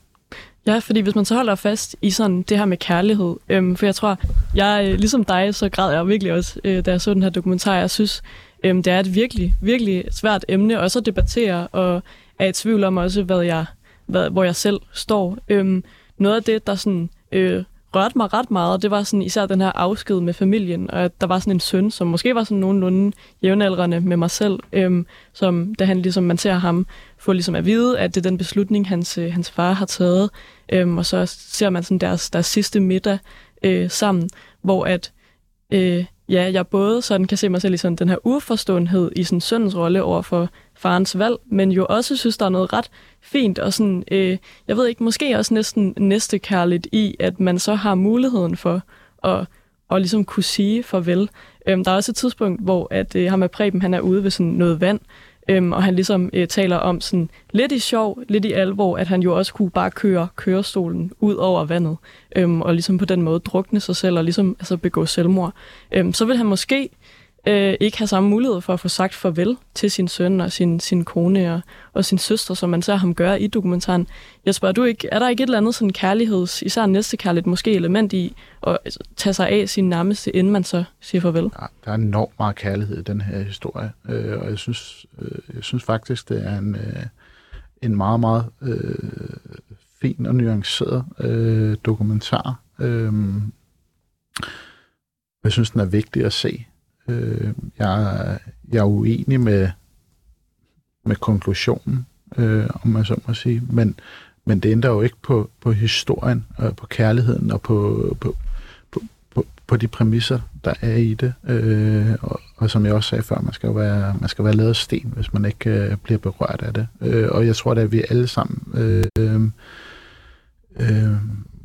Ja, fordi hvis man så holder fast i sådan det her med kærlighed, øhm, for jeg tror, jeg øh, ligesom dig, så græd jeg virkelig også, øh, da jeg så den her dokumentar. Jeg synes, øhm, det er et virkelig, virkelig svært emne også at debattere, og er i tvivl om også, hvad jeg, hvad, hvor jeg selv står. Øhm, noget af det, der sådan, øh, rørte mig ret meget, det var sådan især den her afsked med familien, og at der var sådan en søn, som måske var sådan nogenlunde jævnaldrende med mig selv, øhm, som da han ligesom, man ser ham få ligesom at vide, at det er den beslutning, hans, øh, hans far har taget, øhm, og så ser man sådan deres, deres sidste middag øh, sammen, hvor at øh, ja, jeg både sådan kan se mig selv i sådan den her uforståenhed i sådan søndens rolle over for farens valg, men jo også synes, der er noget ret fint og sådan, øh, jeg ved ikke, måske også næsten næstekærligt i, at man så har muligheden for at, at ligesom kunne sige farvel. Øhm, der er også et tidspunkt, hvor at, øh, ham med Preben, han er ude ved sådan noget vand, øhm, og han ligesom øh, taler om sådan lidt i sjov, lidt i alvor, at han jo også kunne bare køre kørestolen ud over vandet, øhm, og ligesom på den måde drukne sig selv, og ligesom altså begå selvmord. Øhm, så vil han måske øh, ikke have samme mulighed for at få sagt farvel til sin søn og sin, sin kone og, og sin søster, som man ser ham gøre i dokumentaren. Jeg spørger, du ikke, er der ikke et eller andet sådan kærligheds, især næstekærligt måske element i at altså, tage sig af sin nærmeste, inden man så siger farvel? Ja, der er enormt meget kærlighed i den her historie, øh, og jeg synes, øh, jeg synes faktisk, det er en, øh, en meget, meget øh, fin og nuanceret øh, dokumentar. Øh, jeg synes, den er vigtig at se. Øh, jeg, jeg er uenig med, med konklusionen, øh, om man så må sige, men, men det ændrer jo ikke på, på historien, og på kærligheden og på, på, på, på, på de præmisser, der er i det. Øh, og, og som jeg også sagde før, man skal jo være, man skal være lavet sten, hvis man ikke øh, bliver berørt af det. Øh, og jeg tror, at vi alle sammen øh, øh,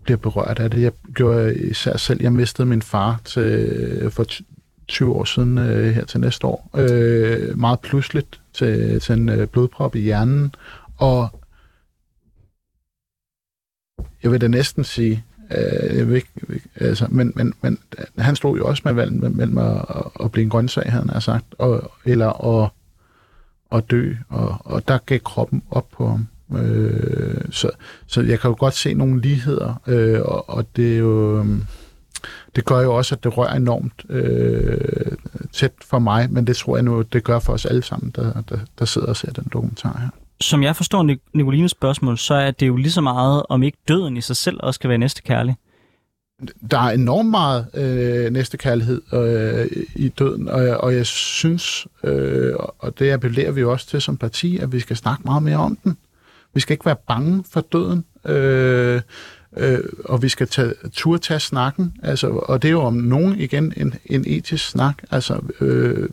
bliver berørt af det. Jeg gjorde især selv, jeg mistede min far til, øh, for 20 år siden øh, her til næste år. Øh, meget pludseligt til, til en øh, blodprop i hjernen. Og jeg vil da næsten sige, øh, jeg vil ikke, altså, men, men, men øh, han stod jo også med valget mellem at, at blive en grøntsag, havde han sagt, og, eller at, at dø, og, og der gik kroppen op på ham. Øh, så, så jeg kan jo godt se nogle ligheder, øh, og, og det er jo... Øh, det gør jo også, at det rører enormt øh, tæt for mig, men det tror jeg nu, det gør for os alle sammen, der, der, der sidder og ser den dokumentar her. Som jeg forstår Nicolines spørgsmål, så er det jo lige så meget, om ikke døden i sig selv også skal være næste kærlig. Der er enormt meget øh, næstekærlighed øh, i døden, og, og jeg synes, øh, og det appellerer vi også til som parti, at vi skal snakke meget mere om den. Vi skal ikke være bange for døden. Øh, øh, og vi skal tage, turde tage snakken, altså, og det er jo om nogen igen en, en etisk snak, altså øh,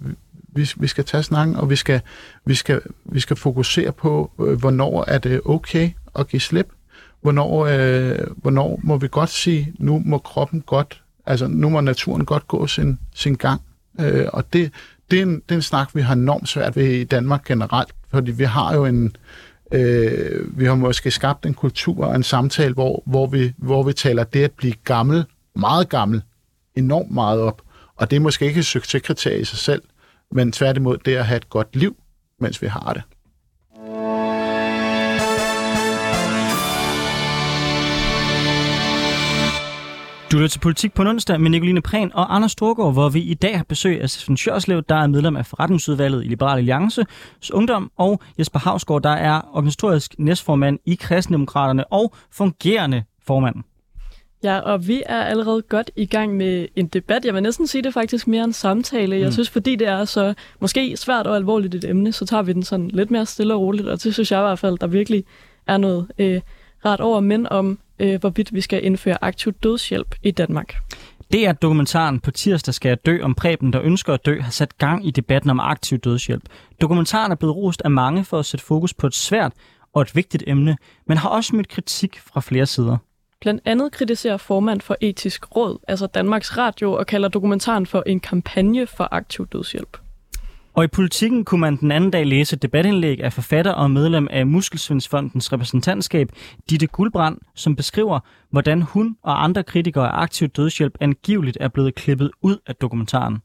vi, vi skal tage snakken, og vi skal, vi skal, vi skal fokusere på, øh, hvornår er det okay at give slip, hvornår, øh, hvornår må vi godt sige, nu må kroppen godt, altså nu må naturen godt gå sin, sin gang, øh, og det, det, er en, det er en snak, vi har enormt svært ved i Danmark generelt, fordi vi har jo en, Øh, vi har måske skabt en kultur og en samtale, hvor, hvor, vi, hvor vi taler det at blive gammel, meget gammel, enormt meget op. Og det er måske ikke et succeskriterie i sig selv, men tværtimod det at have et godt liv, mens vi har det. Du lytter til Politik på onsdag med Nicoline Prehn og Anders Storgård, hvor vi i dag har besøg af Steffen Sjørslev, der er medlem af forretningsudvalget i Liberal Alliance Ungdom, og Jesper Havsgaard, der er organisatorisk næstformand i Kristendemokraterne og fungerende formand. Ja, og vi er allerede godt i gang med en debat. Jeg vil næsten sige det faktisk mere en samtale. Jeg mm. synes, fordi det er så måske svært og alvorligt et emne, så tager vi den sådan lidt mere stille og roligt, og det synes jeg i hvert fald, der virkelig er noget øh, ret over, men om øh, hvorvidt vi skal indføre aktiv dødshjælp i Danmark. Det er dokumentaren på tirsdag skal jeg dø om Preben, der ønsker at dø, har sat gang i debatten om aktiv dødshjælp. Dokumentaren er blevet rost af mange for at sætte fokus på et svært og et vigtigt emne, men har også mødt kritik fra flere sider. Blandt andet kritiserer formand for etisk råd, altså Danmarks Radio, og kalder dokumentaren for en kampagne for aktiv dødshjælp. Og i politikken kunne man den anden dag læse et debatindlæg af forfatter og medlem af Muskelsvindsfondens repræsentantskab, Ditte Guldbrand, som beskriver, hvordan hun og andre kritikere af aktiv dødshjælp angiveligt er blevet klippet ud af dokumentaren.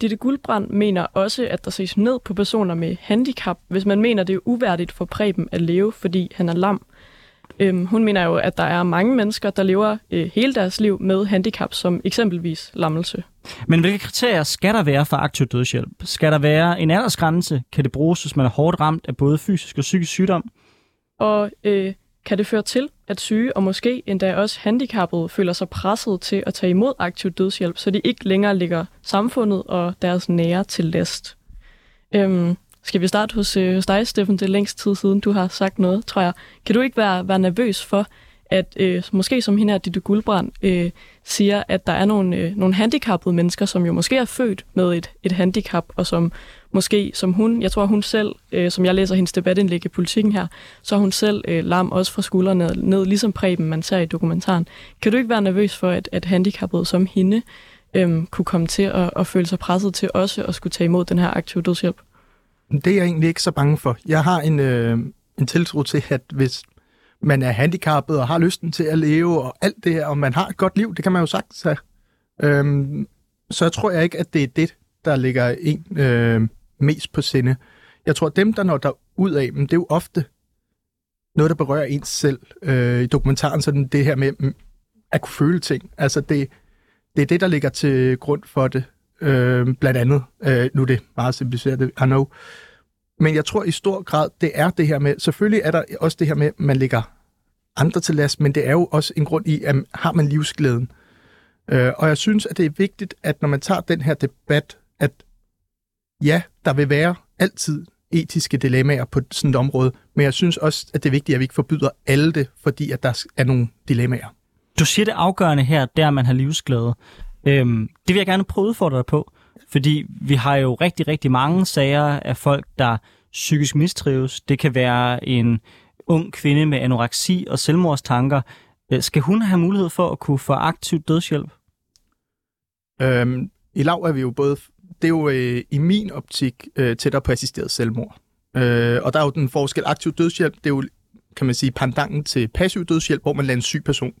Ditte Guldbrand mener også, at der ses ned på personer med handicap, hvis man mener, det er uværdigt for Preben at leve, fordi han er lam. Øhm, hun mener jo, at der er mange mennesker, der lever øh, hele deres liv med handicap, som eksempelvis lammelse. Men hvilke kriterier skal der være for aktiv dødshjælp? Skal der være en aldersgrænse? Kan det bruges, hvis man er hårdt ramt af både fysisk og psykisk sygdom? Og øh, kan det føre til, at syge og måske endda også handicappede føler sig presset til at tage imod aktiv dødshjælp, så de ikke længere ligger samfundet og deres nære til last? Øhm, skal vi starte hos, øh, hos dig, Steffen? Det er længst tid siden, du har sagt noget, tror jeg. Kan du ikke være, være nervøs for, at øh, måske som hende her, Ditte Guldbrand, øh, siger, at der er nogle, øh, nogle handicappede mennesker, som jo måske er født med et, et handicap, og som måske, som hun, jeg tror hun selv, øh, som jeg læser hendes debatindlæg i politikken her, så er hun selv øh, lam også fra skuldrene ned, ligesom Preben, man ser i dokumentaren. Kan du ikke være nervøs for, at, at handicappede som hende øh, kunne komme til at, at føle sig presset til også at skulle tage imod den her aktive dødshjælp? Det er jeg egentlig ikke så bange for. Jeg har en, øh, en tiltro til, at hvis man er handicappet og har lysten til at leve og alt det her, og man har et godt liv, det kan man jo sagtens have. Øhm, så jeg tror jeg ikke, at det er det, der ligger en øh, mest på sinde. Jeg tror, at dem, der når der ud af, men det er jo ofte noget, der berører ens selv. Øh, I dokumentaren sådan det her med mm, at kunne føle ting. Altså det, det er det, der ligger til grund for det. Øh, blandt andet, øh, nu er det meget simpliceret, I know. Men jeg tror i stor grad, det er det her med, selvfølgelig er der også det her med, at man ligger andre til last, men det er jo også en grund i, at har man livsglæden. Øh, og jeg synes, at det er vigtigt, at når man tager den her debat, at ja, der vil være altid etiske dilemmaer på sådan et område, men jeg synes også, at det er vigtigt, at vi ikke forbyder alle det, fordi at der er nogle dilemmaer. Du siger det afgørende her, der man har livsglæde. Øhm, det vil jeg gerne prøve at udfordre dig på, fordi vi har jo rigtig, rigtig mange sager af folk, der psykisk mistrives. Det kan være en ung kvinde med anoreksi og selvmordstanker. Øh, skal hun have mulighed for at kunne få aktiv dødshjælp? Øhm, I lav er vi jo både, det er jo øh, i min optik øh, tættere på assisteret selvmord. Øh, og der er jo den forskel aktiv dødshjælp, det er jo, kan man sige, pandangen til passiv dødshjælp, hvor man lader en syg person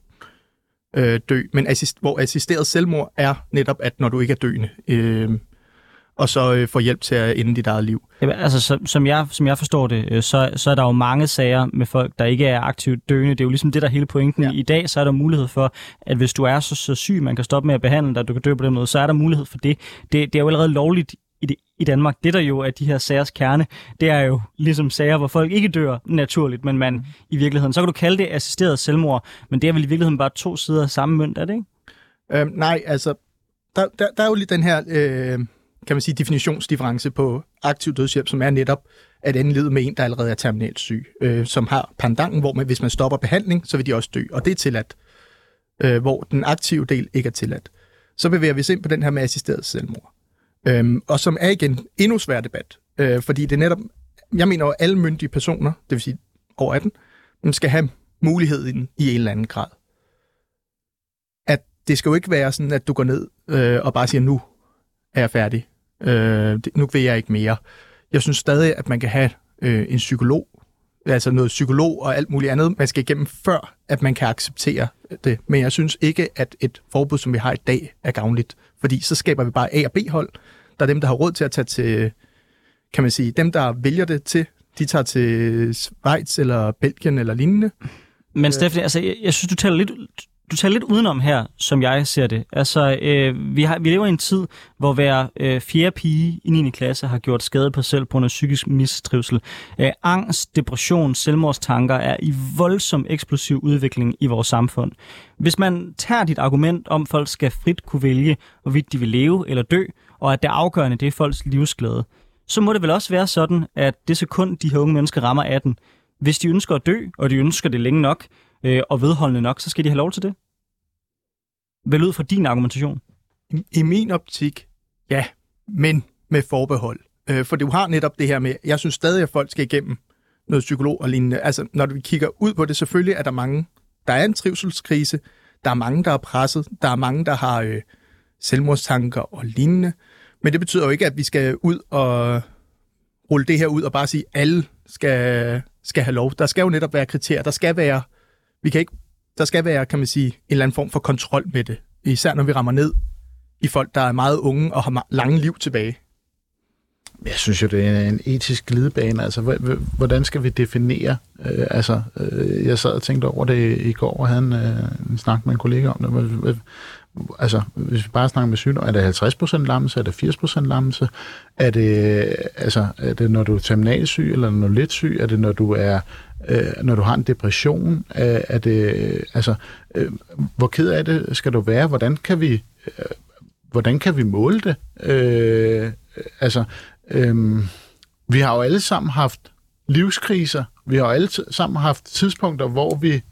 øh, dø. Men assist, hvor assisteret selvmord er netop, at når du ikke er døende, øh, og så øh, få hjælp til at ende dit eget liv. Jamen, altså, som, som, jeg, som jeg forstår det, øh, så, så er der jo mange sager med folk, der ikke er aktivt døende. Det er jo ligesom det, der er hele pointen. Ja. I dag så er der mulighed for, at hvis du er så, så syg, man kan stoppe med at behandle dig, du kan dø på den måde, så er der mulighed for det. Det, det er jo allerede lovligt i, det, i Danmark. Det der jo er de her sagers kerne, det er jo ligesom sager, hvor folk ikke dør naturligt, men man i virkeligheden, så kan du kalde det assisteret selvmord, men det er vel i virkeligheden bare to sider af samme mønt, er det ikke? Øhm, nej, altså, der, der, der er jo lige den her... Øh kan man sige, definitionsdifference på aktiv dødshjælp, som er netop at ende livet med en, der allerede er terminalt syg, øh, som har pandangen, hvor man, hvis man stopper behandling, så vil de også dø, og det er tilladt, øh, hvor den aktive del ikke er tilladt. Så bevæger vi os ind på den her med assisteret selvmord, øh, og som er igen endnu svær debat, øh, fordi det er netop, jeg mener at alle myndige personer, det vil sige over 18, skal have muligheden i en eller anden grad. At det skal jo ikke være sådan, at du går ned øh, og bare siger, nu er jeg færdig. Øh, det, nu vil jeg ikke mere. Jeg synes stadig, at man kan have øh, en psykolog, altså noget psykolog og alt muligt andet, man skal igennem før, at man kan acceptere det. Men jeg synes ikke, at et forbud, som vi har i dag, er gavnligt. Fordi så skaber vi bare A- og B-hold. Der er dem, der har råd til at tage til, kan man sige, dem, der vælger det til, de tager til Schweiz eller Belgien eller lignende. Men Steffen, altså, jeg, jeg synes, du taler lidt, du taler lidt udenom her, som jeg ser det. Altså, øh, vi, har, vi lever i en tid, hvor hver øh, fjerde pige i 9. klasse har gjort skade på sig selv på grund af psykisk mistrivsel. Øh, angst, depression, selvmordstanker er i voldsom eksplosiv udvikling i vores samfund. Hvis man tager dit argument om, at folk skal frit kunne vælge, hvorvidt de vil leve eller dø, og at det afgørende det er folks livsglæde, så må det vel også være sådan, at det sekund, de her unge mennesker rammer 18, hvis de ønsker at dø, og de ønsker det længe nok, øh, og vedholdende nok, så skal de have lov til det. Vel ud fra din argumentation? I, I min optik, ja, men med forbehold. Øh, for du har netop det her med, jeg synes stadig, at folk skal igennem noget psykolog og lignende. Altså, når vi kigger ud på det, selvfølgelig er der mange der er en trivselskrise, der er mange, der er presset, der er mange, der har øh, selvmordstanker og lignende, men det betyder jo ikke, at vi skal ud og rulle det her ud og bare sige, at alle skal, skal have lov. Der skal jo netop være kriterier. Der skal være, vi kan ikke, der skal være, kan man sige, en eller anden form for kontrol med det. Især når vi rammer ned i folk, der er meget unge og har lange liv tilbage. Jeg synes jo, det er en etisk glidebane. Altså, hvordan skal vi definere? Øh, altså, øh, jeg sad og tænkte over det i går, og havde en, øh, en snak med en kollega om det. Altså, hvis vi bare snakker med sygdom, er det 50% lammelse, er det 80% lammelse? Er det, øh, altså, er det, når du er terminalsyg, eller når du er lidt syg? Er det, når du er øh, når du har en depression? Er, er det, øh, altså, øh, hvor ked af det skal du være? Hvordan kan vi, øh, hvordan kan vi måle det? Øh, altså, øh, vi har jo alle sammen haft livskriser. Vi har jo alle sammen haft tidspunkter, hvor vi,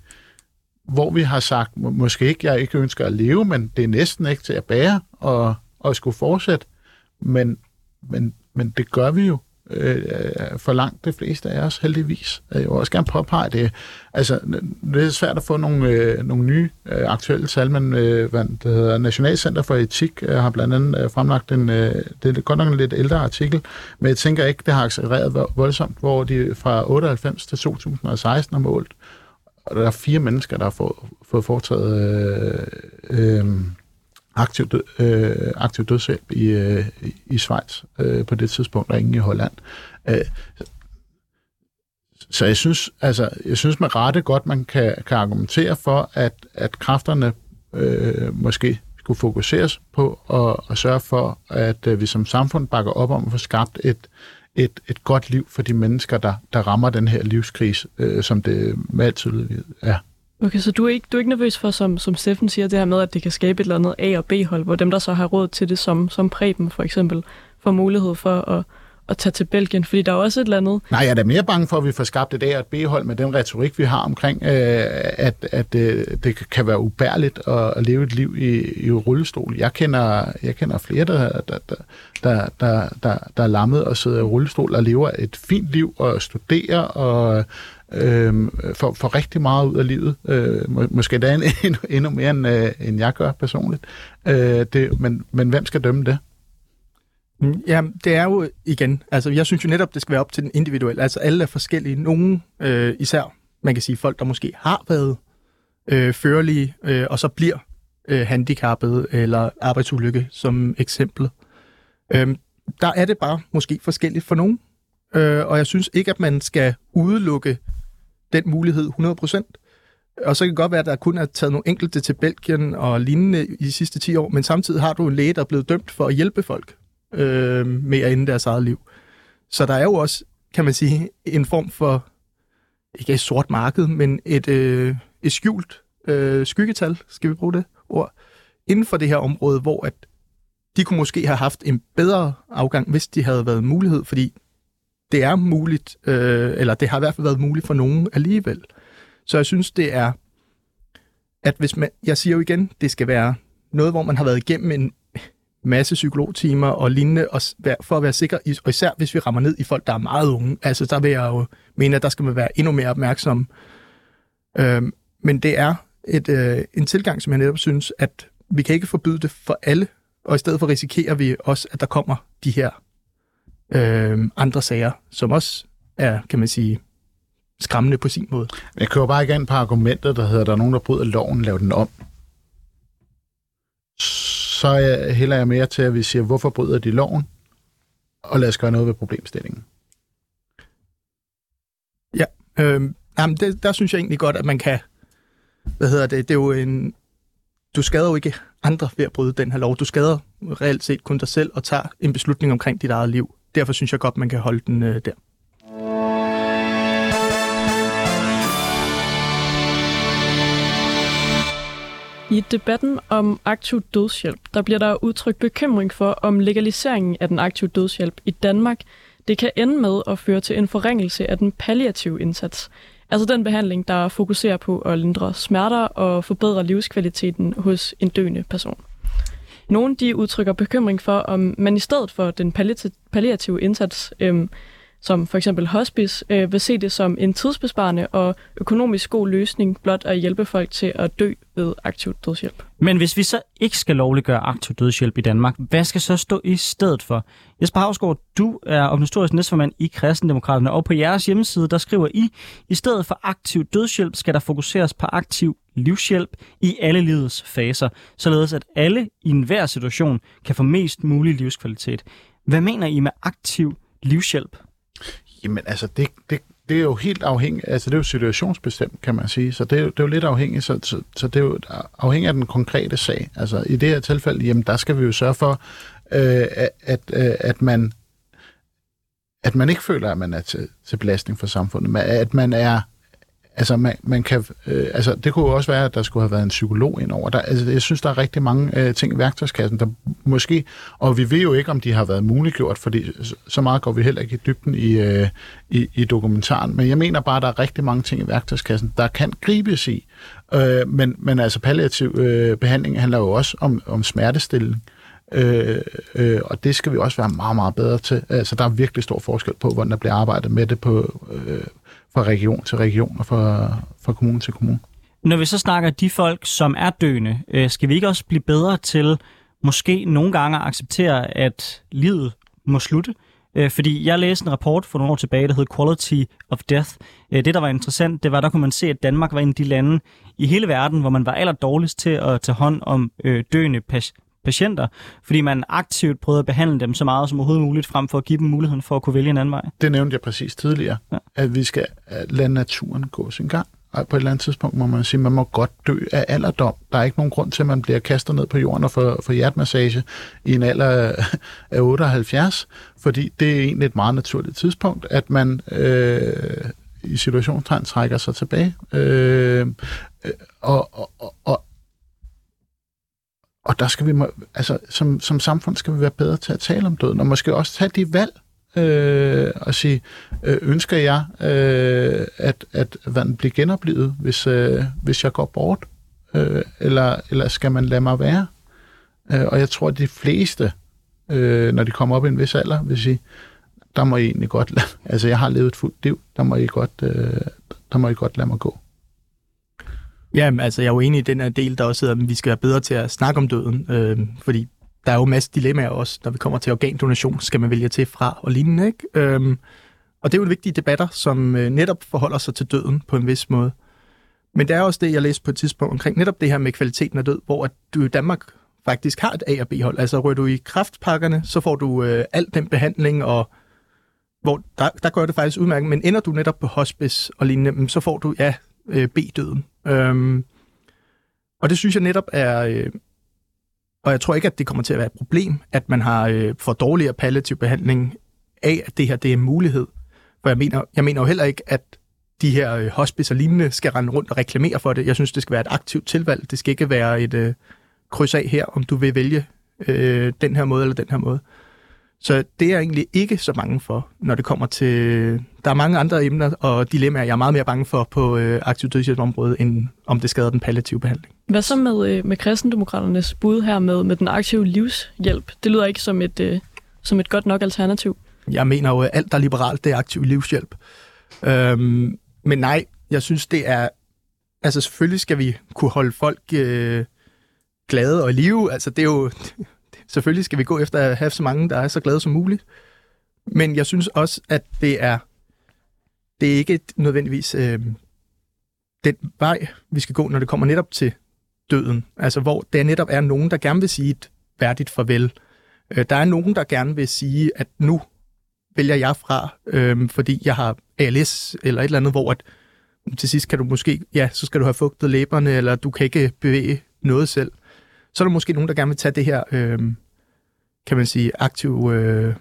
hvor vi har sagt, måske ikke, jeg ikke ønsker at leve, men det er næsten ikke til at bære og, og skulle fortsætte. Men, men, men det gør vi jo øh, for langt de fleste af os, heldigvis. Jeg vil også gerne påpege det. Altså, det er svært at få nogle, øh, nogle nye øh, aktuelle tal, men øh, hvad det hedder Nationalcenter for Etik øh, har blandt andet øh, fremlagt en, øh, det er godt nok en lidt ældre artikel, men jeg tænker ikke, det har accelereret voldsomt, hvor de fra 98 til 2016 har målt, og der er fire mennesker, der har fået, fået foretaget øh, øh, aktiv, død, øh, aktiv dødshjælp i, øh, i Schweiz øh, på det tidspunkt, og ingen i Holland. Øh, så jeg synes, altså, jeg synes med rette godt, man kan, kan argumentere for, at, at kræfterne øh, måske skulle fokuseres på at, at sørge for, at øh, vi som samfund bakker op om at få skabt et, et, et godt liv for de mennesker, der, der rammer den her livskrise, øh, som det med altid er. Okay, så du er ikke, du er ikke nervøs for, som, som Steffen siger, det her med, at det kan skabe et eller andet A- og B-hold, hvor dem, der så har råd til det, som, som Preben for eksempel, får mulighed for at, at tage til Belgien, fordi der er også et eller andet... Nej, jeg er da mere bange for, at vi får skabt et A- og et B-hold med den retorik, vi har omkring, øh, at, at øh, det kan være ubærligt at, at leve et liv i, i rullestol. Jeg kender, jeg kender flere, der, der, der, der, der, der, der er lammet og sidder i rullestol og lever et fint liv og studerer og øh, for, for rigtig meget ud af livet. Øh, må, måske da endnu, endnu mere, end, øh, end jeg gør personligt. Øh, det, men, men hvem skal dømme det? Mm, ja, det er jo igen, altså jeg synes jo netop, det skal være op til den individuelle. Altså alle er forskellige. Nogle, øh, især man kan sige folk, der måske har været øh, førlige, øh, og så bliver øh, handicappet eller arbejdsulykke som eksempel. Øh, der er det bare måske forskelligt for nogen. Øh, og jeg synes ikke, at man skal udelukke den mulighed 100%. Og så kan det godt være, at der kun er taget nogle enkelte til Belgien og lignende i de sidste 10 år, men samtidig har du en læge, der er blevet dømt for at hjælpe folk øh, med at ende deres eget liv. Så der er jo også, kan man sige, en form for, ikke et sort marked, men et, øh, et skjult øh, skyggetal, skal vi bruge det ord, inden for det her område, hvor at de kunne måske have haft en bedre afgang, hvis de havde været mulighed, fordi det er muligt, øh, eller det har i hvert fald været muligt for nogen alligevel. Så jeg synes, det er, at hvis man, jeg siger jo igen, det skal være noget, hvor man har været igennem en masse psykologtimer og lignende, og for at være sikker, og især hvis vi rammer ned i folk, der er meget unge, altså der vil jeg jo mene, at der skal man være endnu mere opmærksom. Øh, men det er et, øh, en tilgang, som jeg netop synes, at vi kan ikke forbyde det for alle, og i stedet for risikerer vi også, at der kommer de her øh, andre sager, som også er, kan man sige, skræmmende på sin måde. Jeg kører bare igen på argumentet, der hedder, at der er nogen, der bryder loven, lav den om. Så jeg, hælder jeg mere til, at vi siger, hvorfor bryder de loven? Og lad os gøre noget ved problemstillingen. Ja, øh, jamen det, der synes jeg egentlig godt, at man kan, hvad hedder det, det er jo en, du skader jo ikke andre ved at bryde den her lov. Du skader reelt set kun dig selv og tager en beslutning omkring dit eget liv derfor synes jeg godt, man kan holde den øh, der. I debatten om aktiv dødshjælp, der bliver der udtrykt bekymring for, om legaliseringen af den aktive dødshjælp i Danmark, det kan ende med at føre til en forringelse af den palliative indsats. Altså den behandling, der fokuserer på at lindre smerter og forbedre livskvaliteten hos en døende person. Nogle de udtrykker bekymring for, om man i stedet for den palliative indsats øhm, som for eksempel hospice, øh, vil se det som en tidsbesparende og økonomisk god løsning blot at hjælpe folk til at dø ved aktiv dødshjælp. Men hvis vi så ikke skal lovliggøre aktiv dødshjælp i Danmark, hvad skal så stå i stedet for? Jesper Havsgaard, du er organisatorisk næstformand i Kristendemokraterne, og på jeres hjemmeside, der skriver I, i stedet for aktiv dødshjælp skal der fokuseres på aktiv livshjælp i alle livets faser, således at alle i enhver situation kan få mest mulig livskvalitet. Hvad mener I med aktiv livshjælp? Jamen altså, det, det, det er jo helt afhængigt, altså det er jo situationsbestemt, kan man sige, så det er jo, det er jo lidt afhængigt, så, så, så det er jo afhængigt af den konkrete sag. Altså i det her tilfælde, jamen der skal vi jo sørge for, øh, at, øh, at man at man ikke føler, at man er til, til belastning for samfundet, men at man er Altså, man, man kan, øh, altså, det kunne jo også være, at der skulle have været en psykolog ind over. Der, altså, jeg synes, der er rigtig mange øh, ting i værktøjskassen, der måske, og vi ved jo ikke, om de har været muliggjort, fordi så meget går vi heller ikke i dybden i, øh, i, i dokumentaren. Men jeg mener bare, at der er rigtig mange ting i værktøjskassen, der kan gribes i. Øh, men, men altså, palliativ øh, behandling handler jo også om, om smertestilling. Øh, øh, og det skal vi også være meget, meget bedre til. Altså, der er virkelig stor forskel på, hvordan der bliver arbejdet med det på, øh, fra region til region og fra, fra kommune til kommune. Når vi så snakker de folk, som er døende, øh, skal vi ikke også blive bedre til måske nogle gange at acceptere, at livet må slutte? Øh, fordi jeg læste en rapport for nogle år tilbage, der hed Quality of Death. Øh, det, der var interessant, det var, der kunne man se, at Danmark var en af de lande i hele verden, hvor man var aller dårligst til at tage hånd om øh, døende patienter, fordi man aktivt prøvede at behandle dem så meget som overhovedet muligt, frem for at give dem muligheden for at kunne vælge en anden vej. Det nævnte jeg præcis tidligere, ja. at vi skal lade naturen gå sin gang. Og på et eller andet tidspunkt må man sige, at man må godt dø af alderdom. Der er ikke nogen grund til, at man bliver kastet ned på jorden og får, får hjertemassage i en alder af 78, fordi det er egentlig et meget naturligt tidspunkt, at man øh, i situationstegn trækker sig tilbage. Øh, og, og, og, og der skal vi, altså som, som samfund skal vi være bedre til at tale om døden, og måske også tage de valg, øh, og sige, øh, ønsker jeg, øh, at, at vandet bliver genoplevet, hvis, øh, hvis jeg går bort, øh, eller, eller skal man lade mig være? Øh, og jeg tror, at de fleste, øh, når de kommer op i en vis alder, vil sige, der må I egentlig godt lade, altså jeg har levet et fuldt liv, der må I godt, øh, der må I godt lade mig gå. Jamen, altså, jeg er jo enig i den her del, der også hedder, at vi skal være bedre til at snakke om døden, øh, fordi der er jo masser dilemmaer også, når vi kommer til organdonation, skal man vælge til fra og lignende, ikke? Øh, og det er jo vigtige debatter, som øh, netop forholder sig til døden på en vis måde. Men det er også det, jeg læste på et tidspunkt omkring netop det her med kvaliteten af død, hvor at du i Danmark faktisk har et A- og B-hold. Altså rører du i kraftpakkerne, så får du øh, al den behandling, og hvor der, der gør det faktisk udmærket, men ender du netop på hospice og lignende, så får du, ja, øh, B-døden. Øhm, og det synes jeg netop er... Øh, og jeg tror ikke, at det kommer til at være et problem, at man har øh, for dårligere palliativ behandling af, at det her det er en mulighed. For jeg mener, jeg mener jo heller ikke, at de her øh, hospice og lignende skal rende rundt og reklamere for det. Jeg synes, det skal være et aktivt tilvalg. Det skal ikke være et øh, kryds af her, om du vil vælge øh, den her måde eller den her måde. Så det er jeg egentlig ikke så bange for, når det kommer til... Der er mange andre emner og dilemmaer, jeg er meget mere bange for på øh, aktiv dødshjælpsområdet, end om det skader den palliative behandling. Hvad så med, øh, med kristendemokraternes bud her med, med den aktive livshjælp? Det lyder ikke som et, øh, som et godt nok alternativ. Jeg mener jo, at alt, der er liberalt, det er aktiv livshjælp. Øhm, men nej, jeg synes, det er... Altså selvfølgelig skal vi kunne holde folk øh, glade og i live. Altså det er jo Selvfølgelig skal vi gå efter at have så mange, der er så glade som muligt. Men jeg synes også, at det er det er ikke nødvendigvis øh, den vej, vi skal gå, når det kommer netop til døden. Altså, hvor der netop er nogen, der gerne vil sige et værdigt farvel. Øh, der er nogen, der gerne vil sige, at nu vælger jeg fra, øh, fordi jeg har ALS eller et eller andet, hvor at, til sidst kan du måske, ja, så skal du have fugtet læberne, eller du kan ikke bevæge noget selv så er der måske nogen, der gerne vil tage det her, øh, kan man sige, aktiv, øh,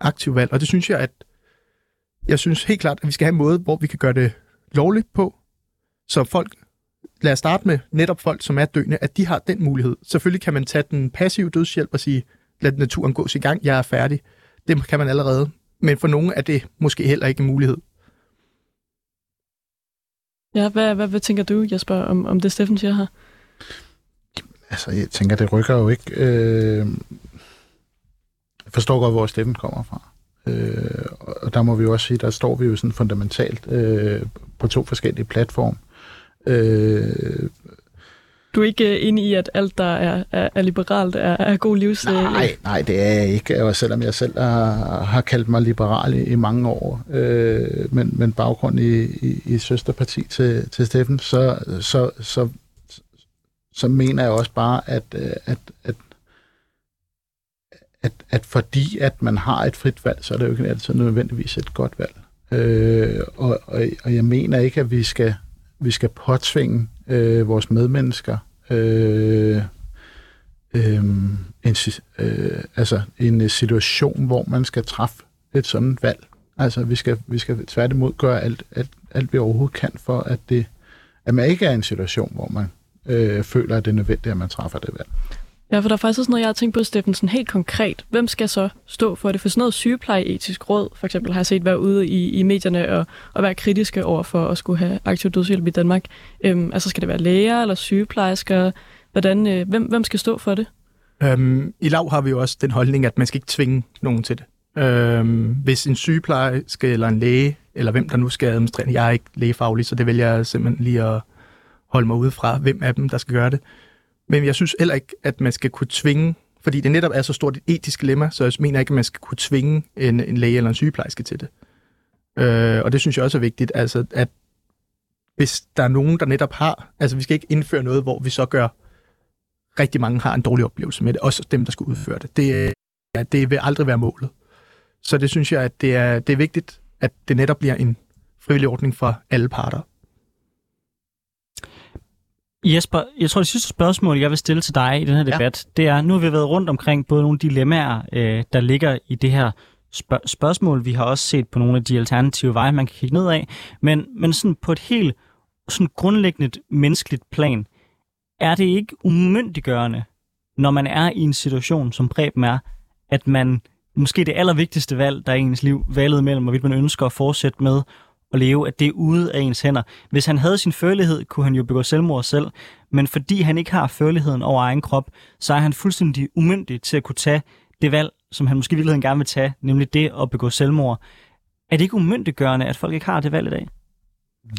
aktiv valg. Og det synes jeg, at jeg synes helt klart, at vi skal have en måde, hvor vi kan gøre det lovligt på, så folk, lad os starte med netop folk, som er døende, at de har den mulighed. Selvfølgelig kan man tage den passive dødshjælp og sige, lad naturen gå sin gang, jeg er færdig. Det kan man allerede. Men for nogle er det måske heller ikke en mulighed. Ja, hvad, hvad, hvad tænker du, Jesper, om, om det, Steffen siger her? Altså, jeg tænker, det rykker jo ikke... Øh... Jeg forstår godt, hvor Steffen kommer fra. Øh, og der må vi jo også sige, der står vi jo sådan fundamentalt øh, på to forskellige platforme. Øh, Du er ikke øh, inde i, at alt, der er, er, er liberalt, er, er god livs... øh, nej, nej, det er jeg ikke, og selvom jeg selv har, har kaldt mig liberal i, i mange år, øh, men, men baggrund i, i, i søsterparti til, til Steffen, så, så, så, så mener jeg også bare, at, øh, at, at at, at fordi at man har et frit valg, så er det jo ikke altid nødvendigvis et godt valg. Øh, og, og, og jeg mener ikke, at vi skal, vi skal påtvinge øh, vores medmennesker øh, øh, en, øh, altså en situation, hvor man skal træffe et sådan valg. Altså vi skal, vi skal tværtimod gøre alt, alt, alt vi overhovedet kan for, at, det, at man ikke er i en situation, hvor man øh, føler, at det er nødvendigt, at man træffer det valg. Ja, for der er faktisk også noget, jeg har tænkt på, Steffen, sådan helt konkret. Hvem skal så stå for det? For sådan noget sygeplejeetisk råd, for eksempel, har jeg set være ude i, i medierne og, og være kritiske over for at skulle have aktiv dødshjælp i Danmark. Øhm, altså skal det være læger eller sygeplejersker? Hvordan, øh, hvem, hvem skal stå for det? Øhm, I lav har vi jo også den holdning, at man skal ikke tvinge nogen til det. Øhm, hvis en sygeplejerske eller en læge, eller hvem der nu skal administrere, jeg er ikke lægefaglig, så det vil jeg simpelthen lige at holde mig ude fra, hvem af dem, der skal gøre det. Men jeg synes heller ikke, at man skal kunne tvinge, fordi det netop er så stort et etisk dilemma, så jeg mener ikke, at man skal kunne tvinge en, en læge eller en sygeplejerske til det. Øh, og det synes jeg også er vigtigt, altså at hvis der er nogen, der netop har, altså vi skal ikke indføre noget, hvor vi så gør, rigtig mange har en dårlig oplevelse med det, også dem, der skal udføre det. Det, ja, det vil aldrig være målet. Så det synes jeg, at det er, det er vigtigt, at det netop bliver en frivillig ordning for alle parter. Jesper, jeg tror, det sidste spørgsmål, jeg vil stille til dig i den her debat, ja. det er, nu har vi været rundt omkring både nogle dilemmaer, øh, der ligger i det her spørg- spørgsmål. Vi har også set på nogle af de alternative veje, man kan kigge ned af. Men, men sådan på et helt sådan grundlæggende menneskeligt plan, er det ikke umyndiggørende, når man er i en situation, som Preben er, at man måske det allervigtigste valg, der er i ens liv, valget mellem, hvorvidt man ønsker at fortsætte med at leve, at det er ude af ens hænder. Hvis han havde sin følelighed, kunne han jo begå selvmord selv, men fordi han ikke har førligheden over egen krop, så er han fuldstændig umyndig til at kunne tage det valg, som han måske i virkeligheden gerne vil tage, nemlig det at begå selvmord. Er det ikke umyndiggørende, at folk ikke har det valg i dag?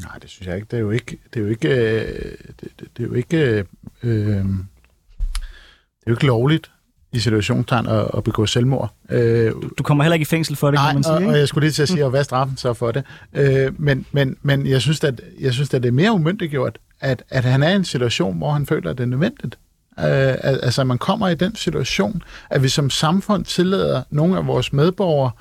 Nej, det synes jeg ikke. Det er jo ikke... Det er jo ikke... øh, Det, det, det er jo ikke... Øh, øh det er jo ikke lovligt i situationstegn at, at begå selvmord. Øh, Du kommer heller ikke i fængsel for det, Nej, kan man sige. og, ikke? og jeg skulle lige til at sige, og hvad er straffen så for det? Øh, men, men, men jeg synes, at, jeg synes, at det er mere umyndiggjort, at, at han er i en situation, hvor han føler, at det er nødvendigt. Øh, al- altså, man kommer i den situation, at vi som samfund tillader nogle af vores medborgere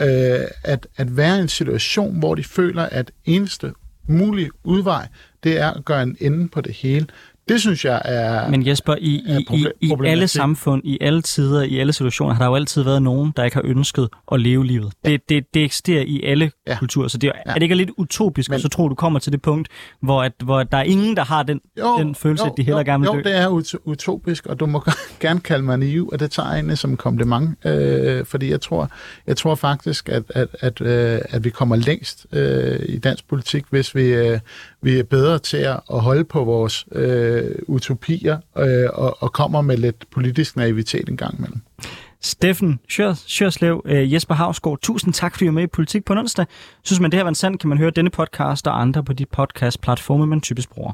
øh, at, at være i en situation, hvor de føler, at eneste mulige udvej, det er at gøre en ende på det hele. Det synes jeg er... Men Jesper, i, i, i, proble- i alle samfund, i alle tider, i alle situationer, har der jo altid været nogen, der ikke har ønsket at leve livet. Det, det, det eksisterer i alle Ja. ja. kulturer, så det er, Ja. ja. er det ikke lidt utopisk, Men- Men... så tror du kommer til det punkt, hvor, at, hvor der er ingen, der har den, den følelse, at de hellere jo, gerne vil jo, dø. det er ut- utopisk, og du må gerne kalde mig naiv, og det tager jeg som kompliment, øh, fordi jeg tror, jeg tror faktisk, at, at, at, øh, at vi kommer længst øh, i dansk politik, hvis vi, øh, vi er bedre til at holde på vores øh, utopier øh, og, og kommer med lidt politisk naivitet en gang imellem. Steffen Sjørslev, øh, Jesper Havsgaard, tusind tak, fordi du er med i Politik på onsdag. Synes man, det her var en sand, kan man høre denne podcast og andre på de podcast-platforme, man typisk bruger.